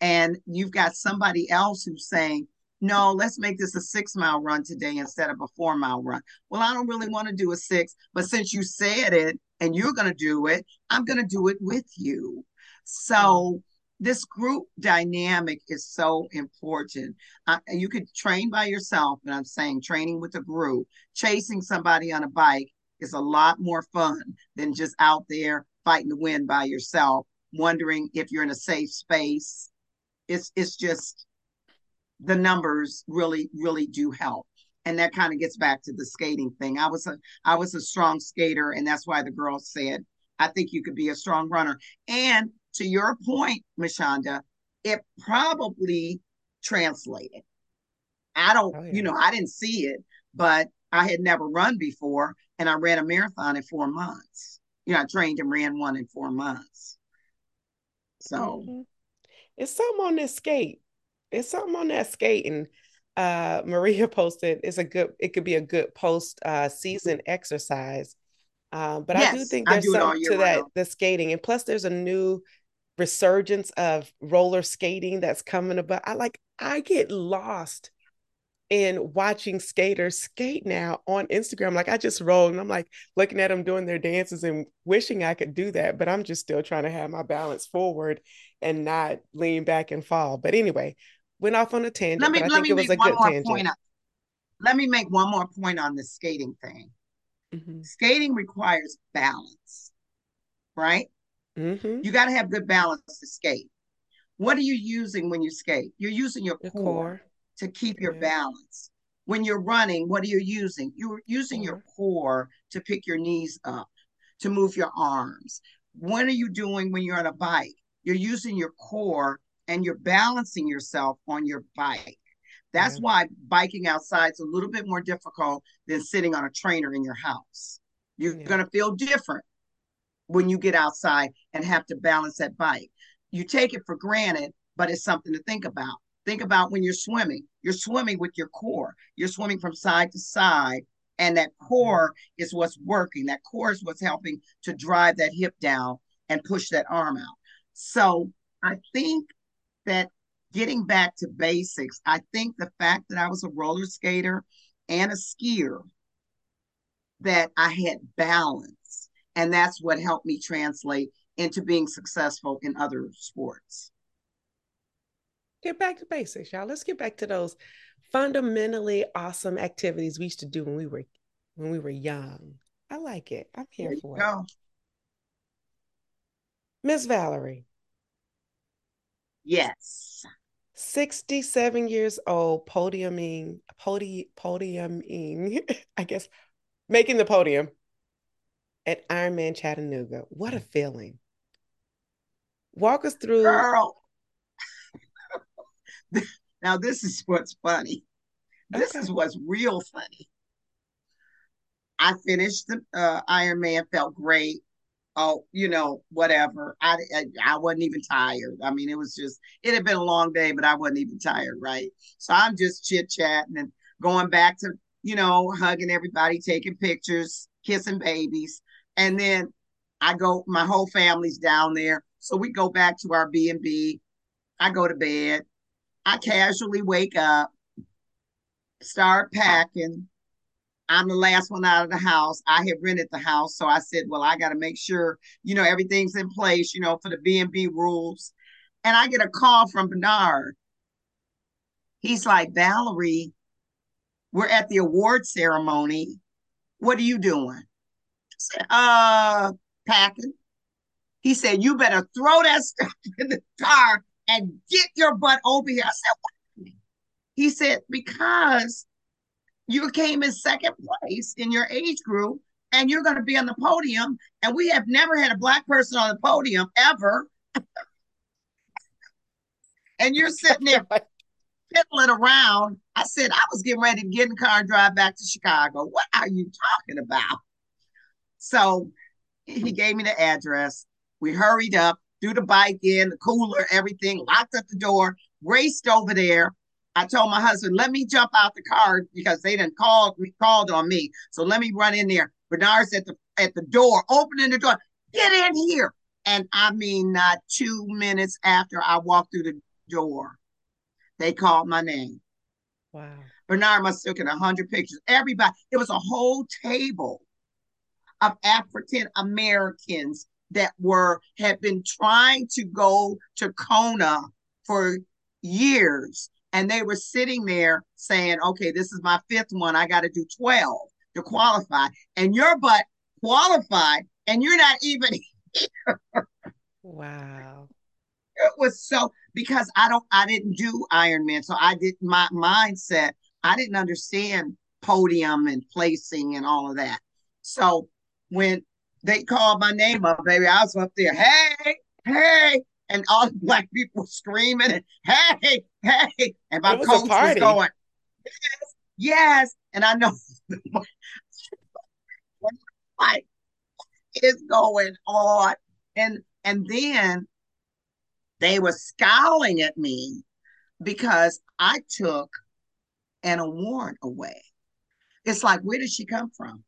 and you've got somebody else who's saying, no, let's make this a six mile run today instead of a four mile run. Well, I don't really want to do a six, but since you said it and you're going to do it, I'm going to do it with you. So this group dynamic is so important. Uh, you could train by yourself, but I'm saying training with a group, chasing somebody on a bike is a lot more fun than just out there fighting the wind by yourself, wondering if you're in a safe space. It's it's just the numbers really really do help and that kind of gets back to the skating thing i was a i was a strong skater and that's why the girls said i think you could be a strong runner and to your point mashonda it probably translated i don't oh, yeah. you know i didn't see it but i had never run before and i ran a marathon in four months you know i trained and ran one in four months so mm-hmm. it's something on this skate it's something on that skating. Uh, Maria posted it's a good it could be a good post uh, season exercise. Um, but yes, I do think there's do something to that the skating, and plus there's a new resurgence of roller skating that's coming about. I like I get lost in watching skaters skate now on Instagram. Like I just roll and I'm like looking at them doing their dances and wishing I could do that, but I'm just still trying to have my balance forward and not lean back and fall. But anyway, went off on a tangent, let me, think it was a good tangent. let me make one more point on the skating thing. Mm-hmm. Skating requires balance, right? Mm-hmm. You got to have good balance to skate. What are you using when you skate? You're using your core, core, to keep your balance. When you're running, what are you using? You're using core. your core to pick your knees up, to move your arms. What are you doing when you're on a bike? You're using your core and you're balancing yourself on your bike. That's why biking outside is a little bit more difficult than sitting on a trainer in your house. You're yeah. going to feel different when you get outside and have to balance that bike. You take it for granted, but it's something to think about. Think about when you're swimming. You're swimming with your core. You're swimming from side to side, and that core is what's working. That core is what's helping to drive that hip down and push that arm out. So I think that getting back to basics, I think the fact that I was a roller skater and a skier, that I had balance. And that's what helped me translate into being successful in other sports. Get back to basics, y'all. Let's get back to those fundamentally awesome activities we used to do when we were when we were young. I like it. I'm here for go. it. Miss Valerie, Yes. 67 years old, podiuming, podi, podiuming, I guess, making the podium at Ironman Chattanooga. What a feeling. Walk us through. Girl. now, this is what's funny. This okay. is what's real funny. I finished the uh, Ironman, felt great oh, you know, whatever. I, I, I wasn't even tired. I mean, it was just it had been a long day, but I wasn't even tired, right? So I'm just chit chatting and going back to you know hugging everybody, taking pictures, kissing babies, and then I go. My whole family's down there, so we go back to our B and B. I go to bed. I casually wake up, start packing, I'm the last one out of the house. I had rented the house, so I said, "Well, I got to make sure you know everything's in place, you know, for the B and B rules." And I get a call from Bernard. He's like, "Valerie, we're at the award ceremony. What are you doing?" "Uh, packing." He said, "You better throw that stuff in the car and get your butt over here." I said, "What?" He said, "Because." you came in second place in your age group and you're going to be on the podium. And we have never had a black person on the podium ever. and you're sitting there piddling around. I said, I was getting ready to get in the car and drive back to Chicago. What are you talking about? So he gave me the address. We hurried up, threw the bike in, the cooler, everything, locked up the door, raced over there. I told my husband, let me jump out the car because they didn't call called on me. So let me run in there. Bernard's at the at the door, opening the door. Get in here. And I mean, not two minutes after I walked through the door. They called my name. Wow. Bernard must have taken a hundred pictures. Everybody, it was a whole table of African Americans that were had been trying to go to Kona for years. And they were sitting there saying, okay, this is my fifth one. I got to do 12 to qualify. And your butt qualified, and you're not even here. Wow. It was so because I don't I didn't do Ironman. So I did my mindset, I didn't understand podium and placing and all of that. So when they called my name up, baby, I was up there, hey, hey, and all the black people screaming and hey, hey, and my was coach was going, yes, yes, and I know what is going on, and and then they were scowling at me because I took an award away. It's like, where did she come from?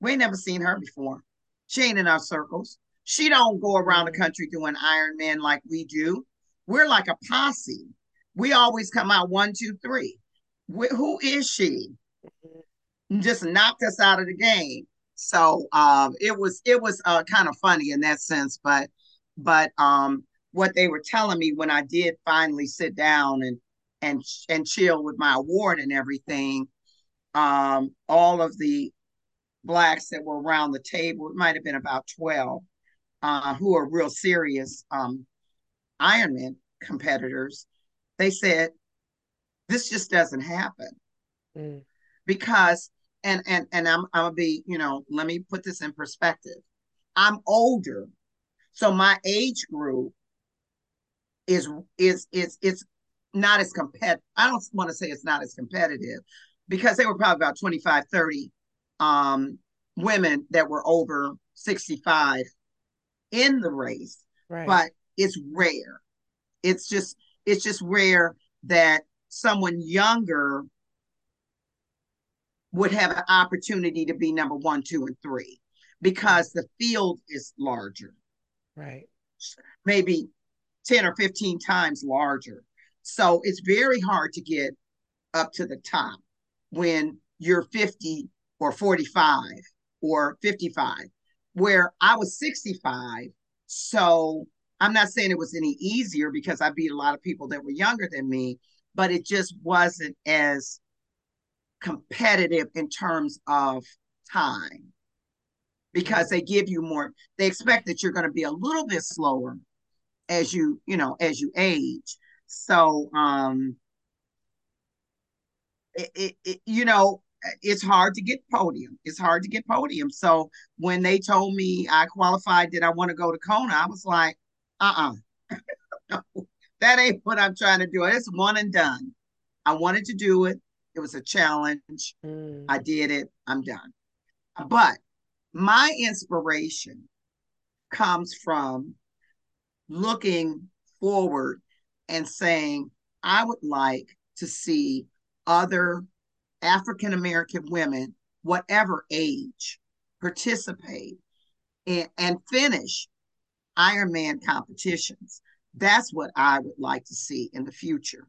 We ain't never seen her before. She ain't in our circles. She don't go around the mm. country doing Ironman like we do. We're like a posse. We always come out one, two, three. who is she? Mm-hmm. Just knocked us out of the game. So um, it was it was uh, kind of funny in that sense, but but um, what they were telling me when I did finally sit down and and and chill with my award and everything, um, all of the blacks that were around the table, it might have been about 12, uh, who are real serious um, Ironman competitors, they said, this just doesn't happen. Mm. Because, and and and I'm I'm gonna be, you know, let me put this in perspective. I'm older, so my age group is is is it's not as competitive. I don't want to say it's not as competitive because they were probably about 25, 30 um, women that were over 65 in the race, right. but it's rare. It's just it's just rare that someone younger would have an opportunity to be number one, two, and three because the field is larger. Right. Maybe 10 or 15 times larger. So it's very hard to get up to the top when you're 50 or 45 or 55, where I was 65. So I'm not saying it was any easier because I beat a lot of people that were younger than me, but it just wasn't as competitive in terms of time because they give you more, they expect that you're going to be a little bit slower as you, you know, as you age. So, um, it, it, it you know, it's hard to get podium. It's hard to get podium. So when they told me I qualified, did I want to go to Kona? I was like, uh uh that ain't what I'm trying to do. It's one and done. I wanted to do it. It was a challenge. Mm. I did it. I'm done. But my inspiration comes from looking forward and saying, I would like to see other African American women, whatever age, participate and, and finish Ironman competitions. That's what I would like to see in the future.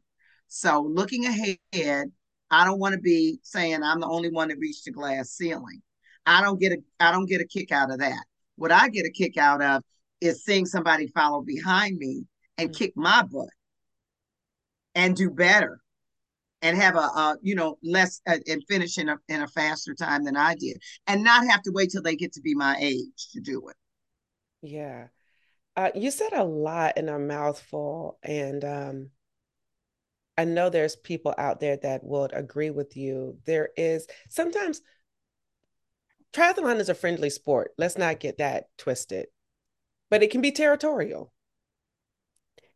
So looking ahead, I don't want to be saying I'm the only one that reached the glass ceiling. I don't get a I don't get a kick out of that. What I get a kick out of is seeing somebody follow behind me and mm. kick my butt and do better and have a, a you know less uh, and finish in a in a faster time than I did, and not have to wait till they get to be my age to do it. Yeah, uh, you said a lot in a mouthful, and um, I know there's people out there that would agree with you. There is sometimes triathlon is a friendly sport. Let's not get that twisted, but it can be territorial,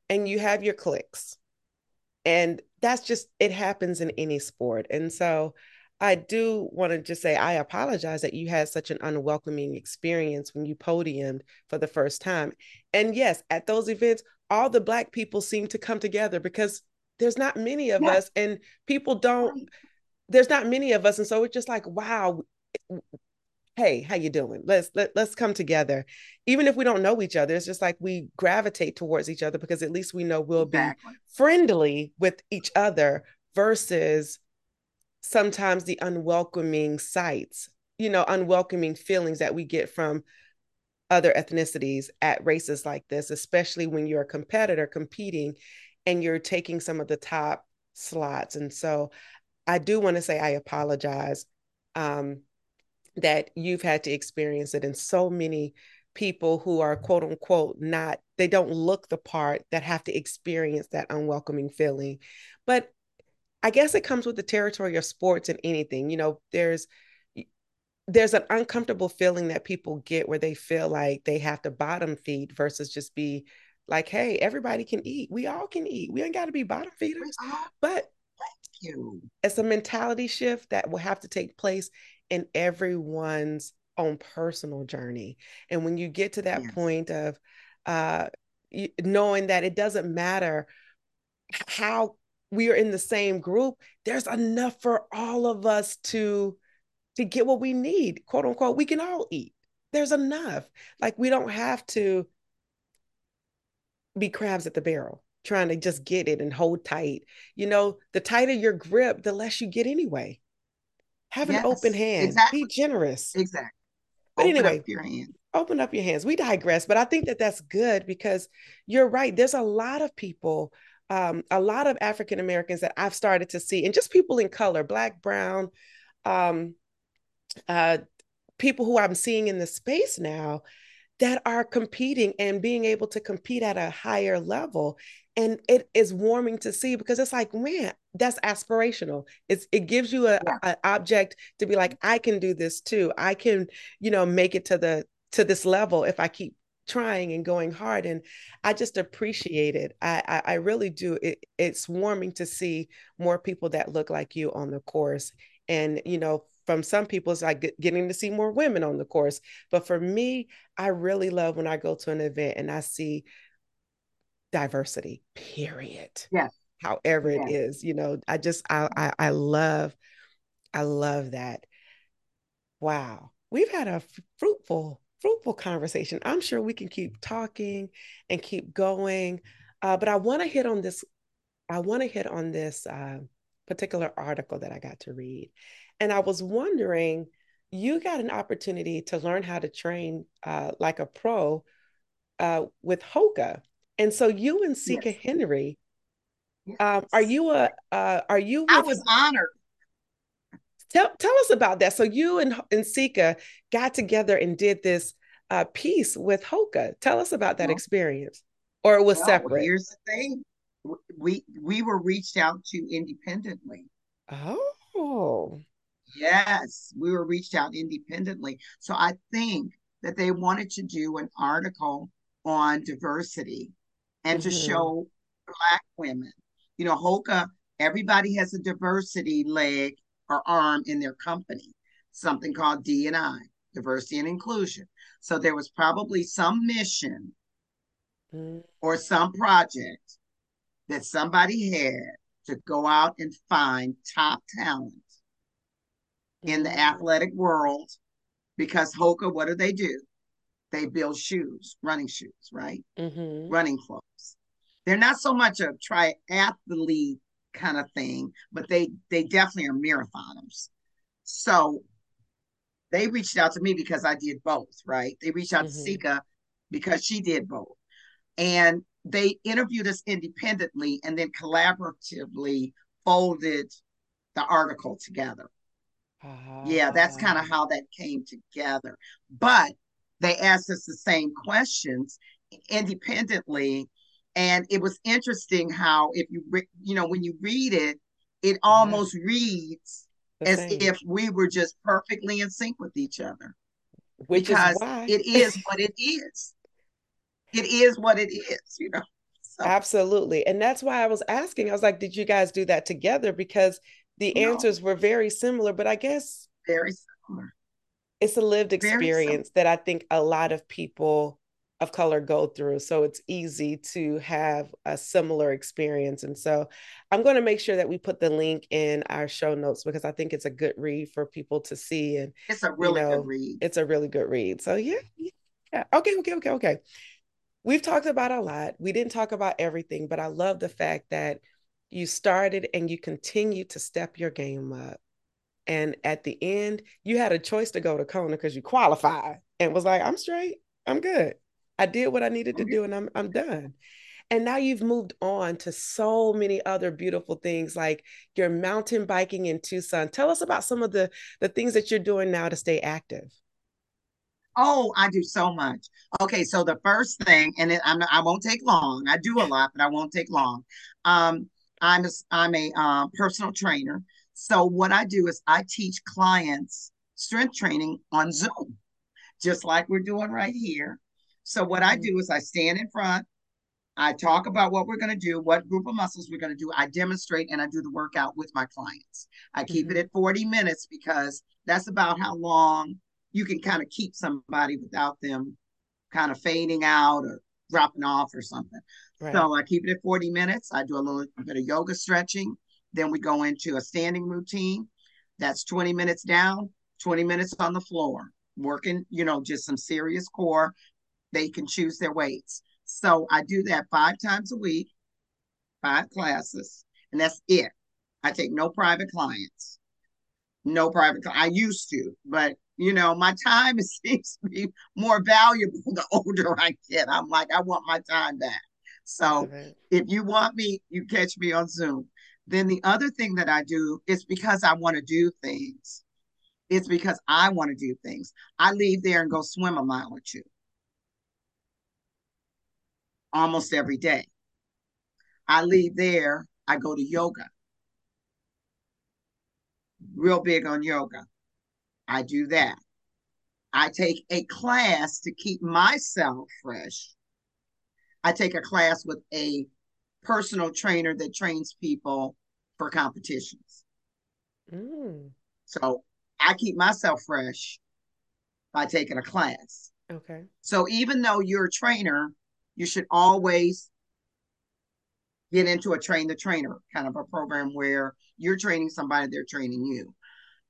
and you have your cliques and that's just it happens in any sport. And so i do want to just say i apologize that you had such an unwelcoming experience when you podiumed for the first time. And yes at those events all the black people seem to come together because there's not many of yeah. us and people don't there's not many of us. And so it's just like wow hey how you doing? Let's let, let's come together. Even if we don't know each other it's just like we gravitate towards each other because at least we know we'll exactly. be friendly with each other versus sometimes the unwelcoming sights you know unwelcoming feelings that we get from other ethnicities at races like this especially when you're a competitor competing and you're taking some of the top slots. And so i do want to say i apologize um, that you've had to experience it and so many people who are quote unquote not they don't look the part that have to experience that unwelcoming feeling. But i guess it comes with the territory of sports and anything you know there's there's an uncomfortable feeling that people get where they feel like they have to bottom feed versus just be like hey everybody can eat. We all can eat. We ain't got to be bottom feeders. But you. It's a mentality shift that will have to take place in everyone's own personal journey. And when you get to that point of uh, knowing that it doesn't matter how we are in the same group, there's enough for all of us to to get what we need, quote unquote. We can all eat. There's enough. Like we don't have to be crabs at the barrel trying to just get it and hold tight. You know, the tighter your grip, the less you get anyway. Have an open hand. Exactly. Be generous. Exactly. But open anyway, up your hands. Open up your hands. We digress, but I think that that's good because you're right. There's a lot of people, um, a lot of African Americans that I've started to see, and just people in color, black, brown, um, uh, people who I'm seeing in the space now that are competing and being able to compete at a higher level and it is warming to see because it's like man that's aspirational. It's it gives you a, yeah. a, object to be like i can do this too. I can you know make it to the to this level if i keep trying and going hard. And i just appreciate it. I i, I really do. It, it's warming to see more people that look like you on the course and you know from some people it's like getting to see more women on the course. But for me i really love when i go to an event and i see diversity period. Yes. However it is you know i just I, I i love i love that. Wow. We've had a fruitful fruitful conversation. I'm sure we can keep talking and keep going. Uh, but i want to hit on this i want to hit on this uh, particular article that i got to read and i was wondering you got an opportunity to learn how to train uh, like a pro uh, with hoka and so you and Sika yes. Henry, yes. Um, are you a uh, are you? With, I was honored. Tell tell us about that. So you and and Sika got together and did this uh, piece with Hoka. Tell us about that well, experience, or it was well, separate. Here's the thing: we we were reached out to independently. Oh. Yes, we were reached out independently. So I think that they wanted to do an article on diversity and mm-hmm. to show black women. You know, Hoka, everybody has a diversity leg or arm in their company, something called D&I, diversity and inclusion. So there was probably some mission mm-hmm. or some project that somebody had to go out and find top talent. In the athletic world because Hoka, what do they do? They build shoes, running shoes, right? Mm-hmm. Running clothes. They're not so much a triathlete kind of thing, but they they definitely are marathoners. So they reached out to me because I did both, right? They reached out mm-hmm. to Sika because she did both. And they interviewed us independently and then collaboratively folded the article together. Uh-huh. Yeah, that's kind of how that came together. But they asked us the same questions independently and it was interesting how if you re- you know when you read it it almost reads the as same. if we were just perfectly in sync with each other Which because is it is what it is it is what it is you know so. absolutely and that's why i was asking i was like did you guys do that together because the no. answers were very similar but i guess very similar it's a lived experience that i think a lot of people of color go through. So it's easy to have a similar experience. And so I'm going to make sure that we put the link in our show notes because I think it's a good read for people to see. And it's a really you know, good read. It's a really good read. So yeah, yeah. Okay, okay, okay, okay. We've talked about a lot. We didn't talk about everything, but I love the fact that you started and you continue to step your game up. And at the end, you had a choice to go to Kona because you qualified and was like, I'm straight. I'm good. I did what I needed to do and I'm I'm done. And now you've moved on to so many other beautiful things like your mountain biking in Tucson. Tell us about some of the the things that you're doing now to stay active. Oh, I do so much. Okay, so the first thing, and it, I'm, I won't take long. I do a lot, but I won't take long. Um, I'm a, I'm a uh, personal trainer. So what I do is I teach clients strength training on Zoom, just like we're doing right here. So what I mm-hmm. do is I stand in front, I talk about what we're going to do, what group of muscles we're going to do. I demonstrate and I do the workout with my clients. I keep mm-hmm. it at 40 minutes because that's about how long you can kind of keep somebody without them kind of fading out or dropping off or something. Right. So I keep it at 40 minutes. I do a little bit of yoga stretching. Then we go into a standing routine. That's 20 minutes down, 20 minutes on the floor, working, you know, just some serious core they can choose their weights. So I do that five times a week, five classes, and that's it. I take no private clients. No private. I used to, but you know, my time seems to be more valuable the older I get. I'm like, I want my time back. So if you want me, you catch me on Zoom. Then the other thing that I do is because I want to do things. It's because I want to do things. I leave there and go swim a mile or two almost every day. I leave there, I go to yoga. Real big on yoga. I do that. I take a class to keep myself fresh. I take a class with a personal trainer that trains people for competitions. Mm. So I keep myself fresh by taking a class. Okay. So even though you're a trainer, you should always get into a train the trainer kind of a program where you're training somebody, they're training you.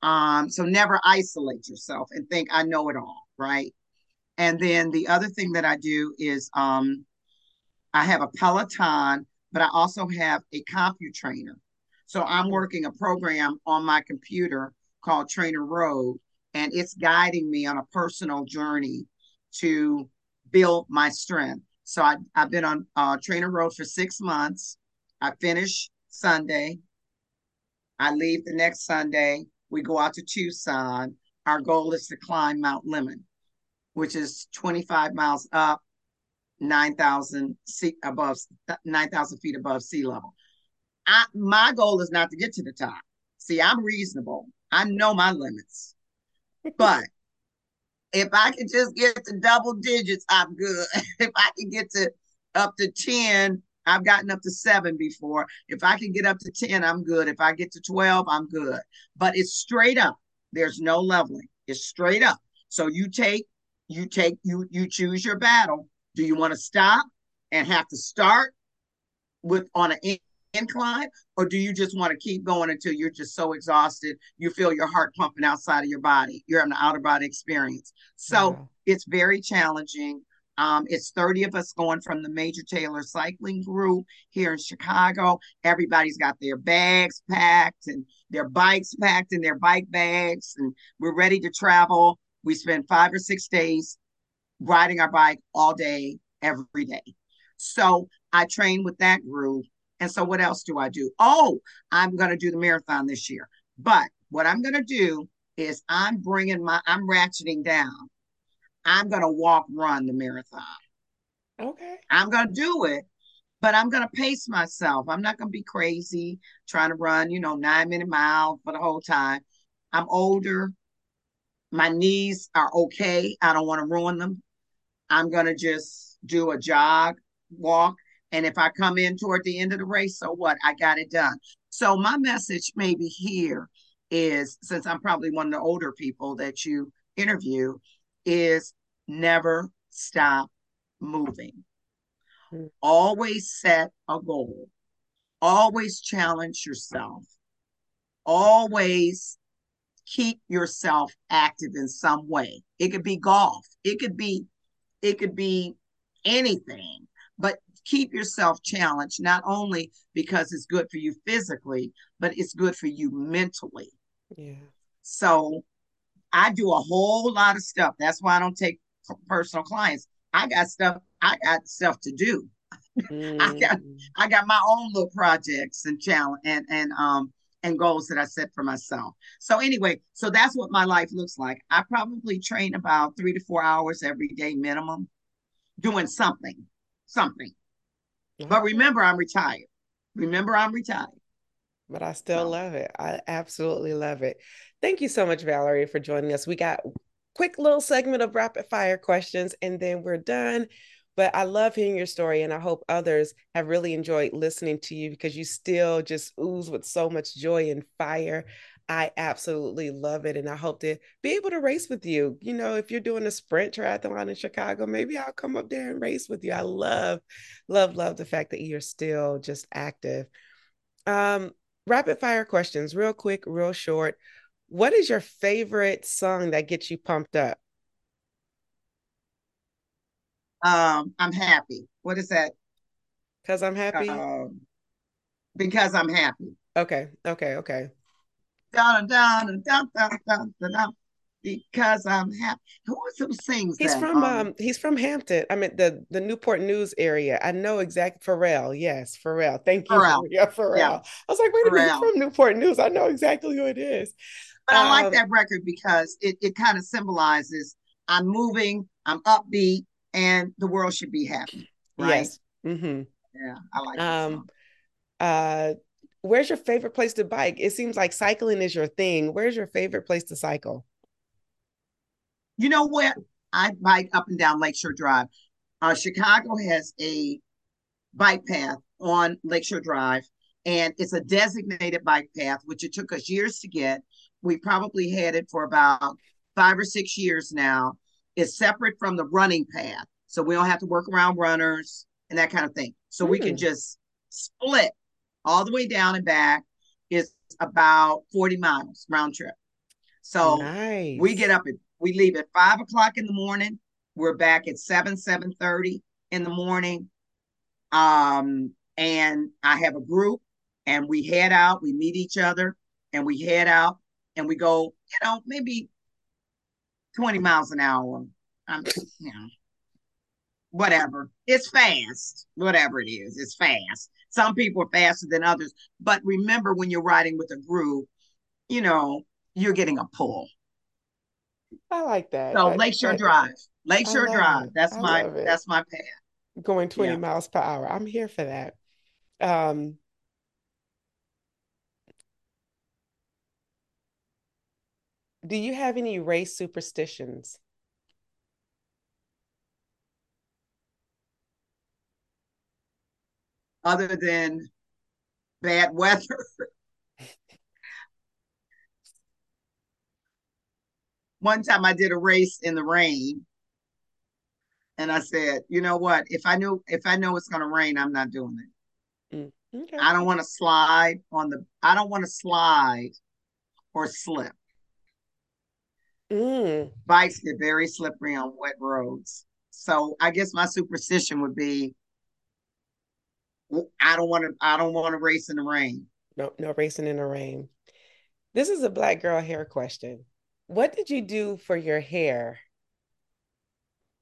Um, so never isolate yourself and think I know it all, right? And then the other thing that I do is um, I have a Peloton, but I also have a CompuTrainer. So I'm working a program on my computer called Trainer Road, and it's guiding me on a personal journey to build my strength. So I, I've been on uh, Trainer Road for six months. I finish Sunday. I leave the next Sunday. We go out to Tucson. Our goal is to climb Mount Lemmon, which is 25 miles up, 9,000 feet above 9,000 feet above sea level. I, my goal is not to get to the top. See, I'm reasonable. I know my limits, but if I can just get to double digits, I'm good. if I can get to up to 10, I've gotten up to seven before. If I can get up to 10, I'm good. If I get to 12, I'm good. But it's straight up. There's no leveling. It's straight up. So you take, you take, you you choose your battle. Do you want to stop and have to start with on an incline, or do you just want to keep going until you're just so exhausted you feel your heart pumping outside of your body? You're having an outer body experience. So it's very challenging. Um, it's 30 of us going from the Major Taylor Cycling Group here in Chicago. Everybody's got their bags packed and their bikes packed in their bike bags, and we're ready to travel. We spend five or six days riding our bike all day, every day. So I train with that group and so what else do I do? Oh, I'm going to do the marathon this year. But what I'm going to do is I'm bringing my, I'm ratcheting down. I'm going to walk, run the marathon. Okay. I'm going to do it, but I'm going to pace myself. I'm not going to be crazy trying to run, you know, nine minute mile for the whole time. I'm older. My knees are okay. I don't want to ruin them. I'm going to just do a jog, walk, and if I come in toward the end of the race, so what? I got it done. So my message maybe here is since I'm probably one of the older people that you interview, is never stop moving. Mm-hmm. Always set a goal. Always challenge yourself. Always keep yourself active in some way. It could be golf. It could be it could be anything, but keep yourself challenged not only because it's good for you physically, but it's good for you mentally. Yeah. So I do a whole lot of stuff. That's why I don't take personal clients. I got stuff. I got stuff to do. Mm. I got I got my own little projects and challenge and and um and goals that I set for myself. So anyway, so that's what my life looks like. I probably train about three to four hours every day minimum, doing something, something. But remember, I'm retired. Remember, I'm retired. But I still so. love it. I absolutely love it. Thank you so much, Valerie, for joining us. We got quick little segment of rapid fire questions, and then we're done. But I love hearing your story, and I hope others have really enjoyed listening to you because you still just ooze with so much joy and fire. I absolutely love it. And I hope to be able to race with you. You know, if you're doing a sprint triathlon in Chicago, maybe I'll come up there and race with you. I love, love, love the fact that you're still just active. Um, rapid fire questions, real quick, real short. What is your favorite song that gets you pumped up? Um, I'm happy. What is that? Because I'm happy. Um, because I'm happy. Okay. Okay. Okay. Down, down, down, down, down, down, because I'm happy. Who is who sings he's that? from um, um, he's from Hampton. I mean the the Newport News area. I know exact Pharrell. Yes, Pharrell. Thank you. Pharrell. Yeah, Pharrell. Yeah. I was like, wait Pharrell. a minute, from Newport News. I know exactly who it is. But um, I like um, that record because it it kind of symbolizes I'm moving, I'm upbeat, and the world should be happy. Right? Yes. Mm-hmm. Yeah, I like. Um, uh, where's your favorite place to bike? It seems like cycling is your thing. Where's your favorite place to cycle? You know what? I bike up and down Lakeshore Drive. Uh, Chicago has a bike path on Lakeshore Drive, and it's a designated bike path, which it took us years to get. We probably had it for about five or six years now. It's separate from the running path, so we don't have to work around runners and that kind of thing. So mm. we can hmm. just split all the way down and back. It's about 40 miles round trip. So nice. we get up at we leave at five o'clock in the morning. We're back at seven, seven thirty in the morning. Um, and I have a group and we head out, we meet each other and we head out and we go, you know, maybe 20 miles an hour. I'm, you know, whatever. It's fast, whatever it is, it's fast. Some people are faster than others. But remember, when you're riding with a group, you know, you're getting a pull. I like that. So Lakeshore Drive. Lakeshore Drive. It. That's I my that's my path. Going 20 yeah. miles per hour. I'm here for that. Um do you have any race superstitions? Other than bad weather. One time I did a race in the rain and I said, you know what? If I knew if I know it's gonna rain, I'm not doing it. Mm, okay. I don't want to slide on the I don't want to slide or slip. Mm. Bikes get very slippery on wet roads. So I guess my superstition would be I don't want to I don't want to race in the rain. No, no racing in the rain. This is a black girl hair question. What did you do for your hair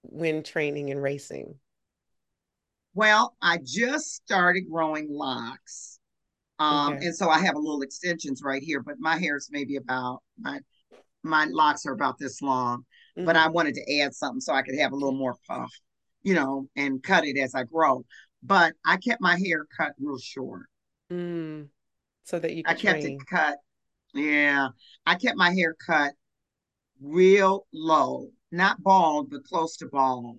when training and racing? Well, I just started growing locks. Um, okay. and so I have a little extensions right here, but my hair is maybe about my my locks are about this long, mm-hmm. but I mm-hmm. wanted to add something so I could have a little more puff, you know, and cut it as I grow. But I kept my hair cut real short. Mm, so that you I kept train. it cut. Yeah. I kept my hair cut real low, not bald, but close to bald.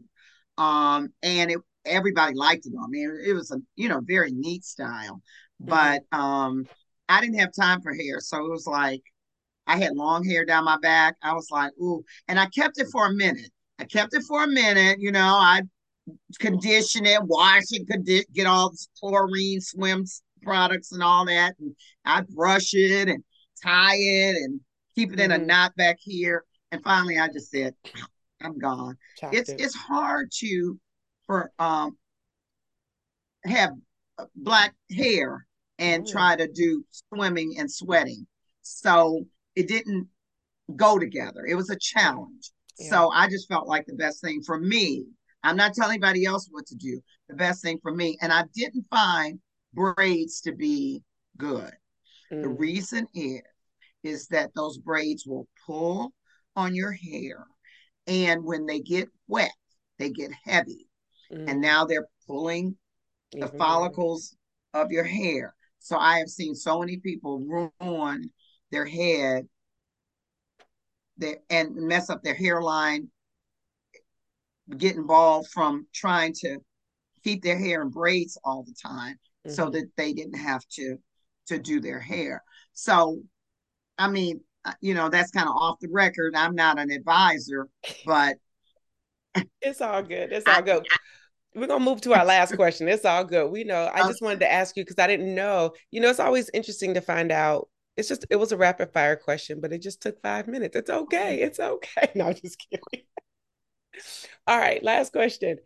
Um, and it everybody liked it on me. It was a you know very neat style, mm-hmm. but um, I didn't have time for hair, so it was like I had long hair down my back. I was like, ooh, and I kept it for a minute. I kept it for a minute. You know, I condition it, wash it, condi- get all this chlorine swim products and all that. And I'd brush it and tie it and keep it in Mhm. a knot back here. And finally I just said, I'm gone. Chopped It's it. it's hard to for um have uh, black hair and Oh. try to do swimming and sweating. So it didn't go together. It was a challenge. Yeah. So I just felt like the best thing for me. I'm not telling anybody else what to do. The best thing for me. And I didn't find braids to be good. The Mm, reason is is that those braids will pull on your hair and when they get wet, they get heavy. mm, And now they're pulling the more. follicles of your hair. So I have seen so many people ruin their head their, and mess up their hairline, get involved from trying to keep their hair in braids all the time so Mhm. that they didn't have to to do their hair. So I mean, uh, you know, that's kind of off the record. I'm not an advisor, but It's all good. It's I- all good. We're gonna move to our last question. It's all good. We know. I just wanted to ask you because I didn't know. You know, it's always interesting to find out. It's just it was a rapid fire question, but it just took five minutes. It's okay. It's okay. No, I'm just kidding. All right, last question.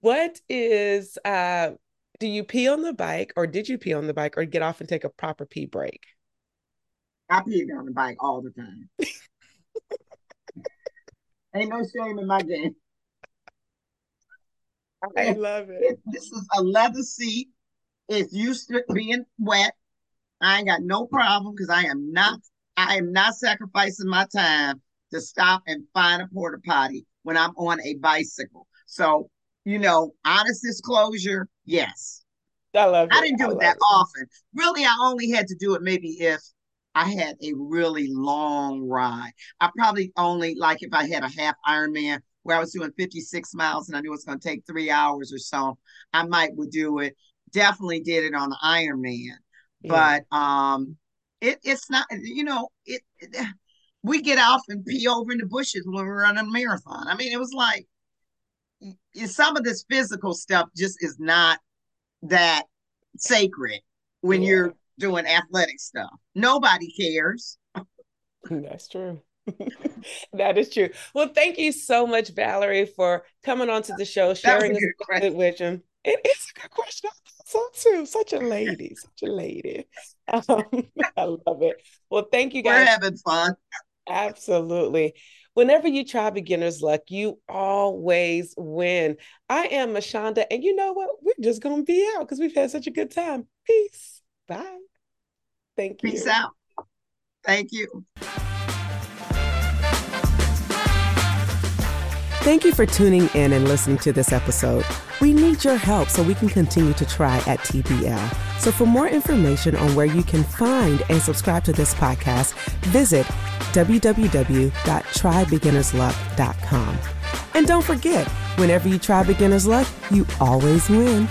What is uh do you pee on the bike or did you pee on the bike or get off and take a proper pee break? I pee on the bike all the time. Ain't no shame in my game. I love it. It- this is a leather seat. It's used to being wet. I ain't got no problem because I am not I am not sacrificing my time to stop and find a porta potty when I'm on a bicycle. So, you know, honest disclosure, yes. I love it. I didn't do it love that often. Really, I only had to do it maybe if I had a really long ride. I probably only like if I had a half Ironman where I was doing 56 miles and I knew it was going to take three hours or so. I might would do it. Definitely did it on the Ironman, Yeah. but um, it it's not. You know, it, it we get off and pee over in the bushes when we run a marathon. I mean, it was like some of this physical stuff just is not that sacred when Yeah. you're doing athletic stuff. Nobody cares. That's true. That is true. Well, thank you so much, Valerie, for coming onto the show, That was a sharing this good wisdom. It is a good question. I thought So too, such a lady, such a lady. Um, I love it. Well, thank you guys. We're having fun. Absolutely. Whenever you try beginner's luck, you always win. I am Mashonda, and you know what? We're just gonna be out because we've had such a good time. Peace. Bye. Thank you. Peace out. Thank you. Thank you for tuning in and listening to this episode. We need your help so we can continue to try at TBL. So, for more information on where you can find and subscribe to this podcast, visit www.tribeginnersluck.com. And don't forget, whenever you try beginner's luck, you always win.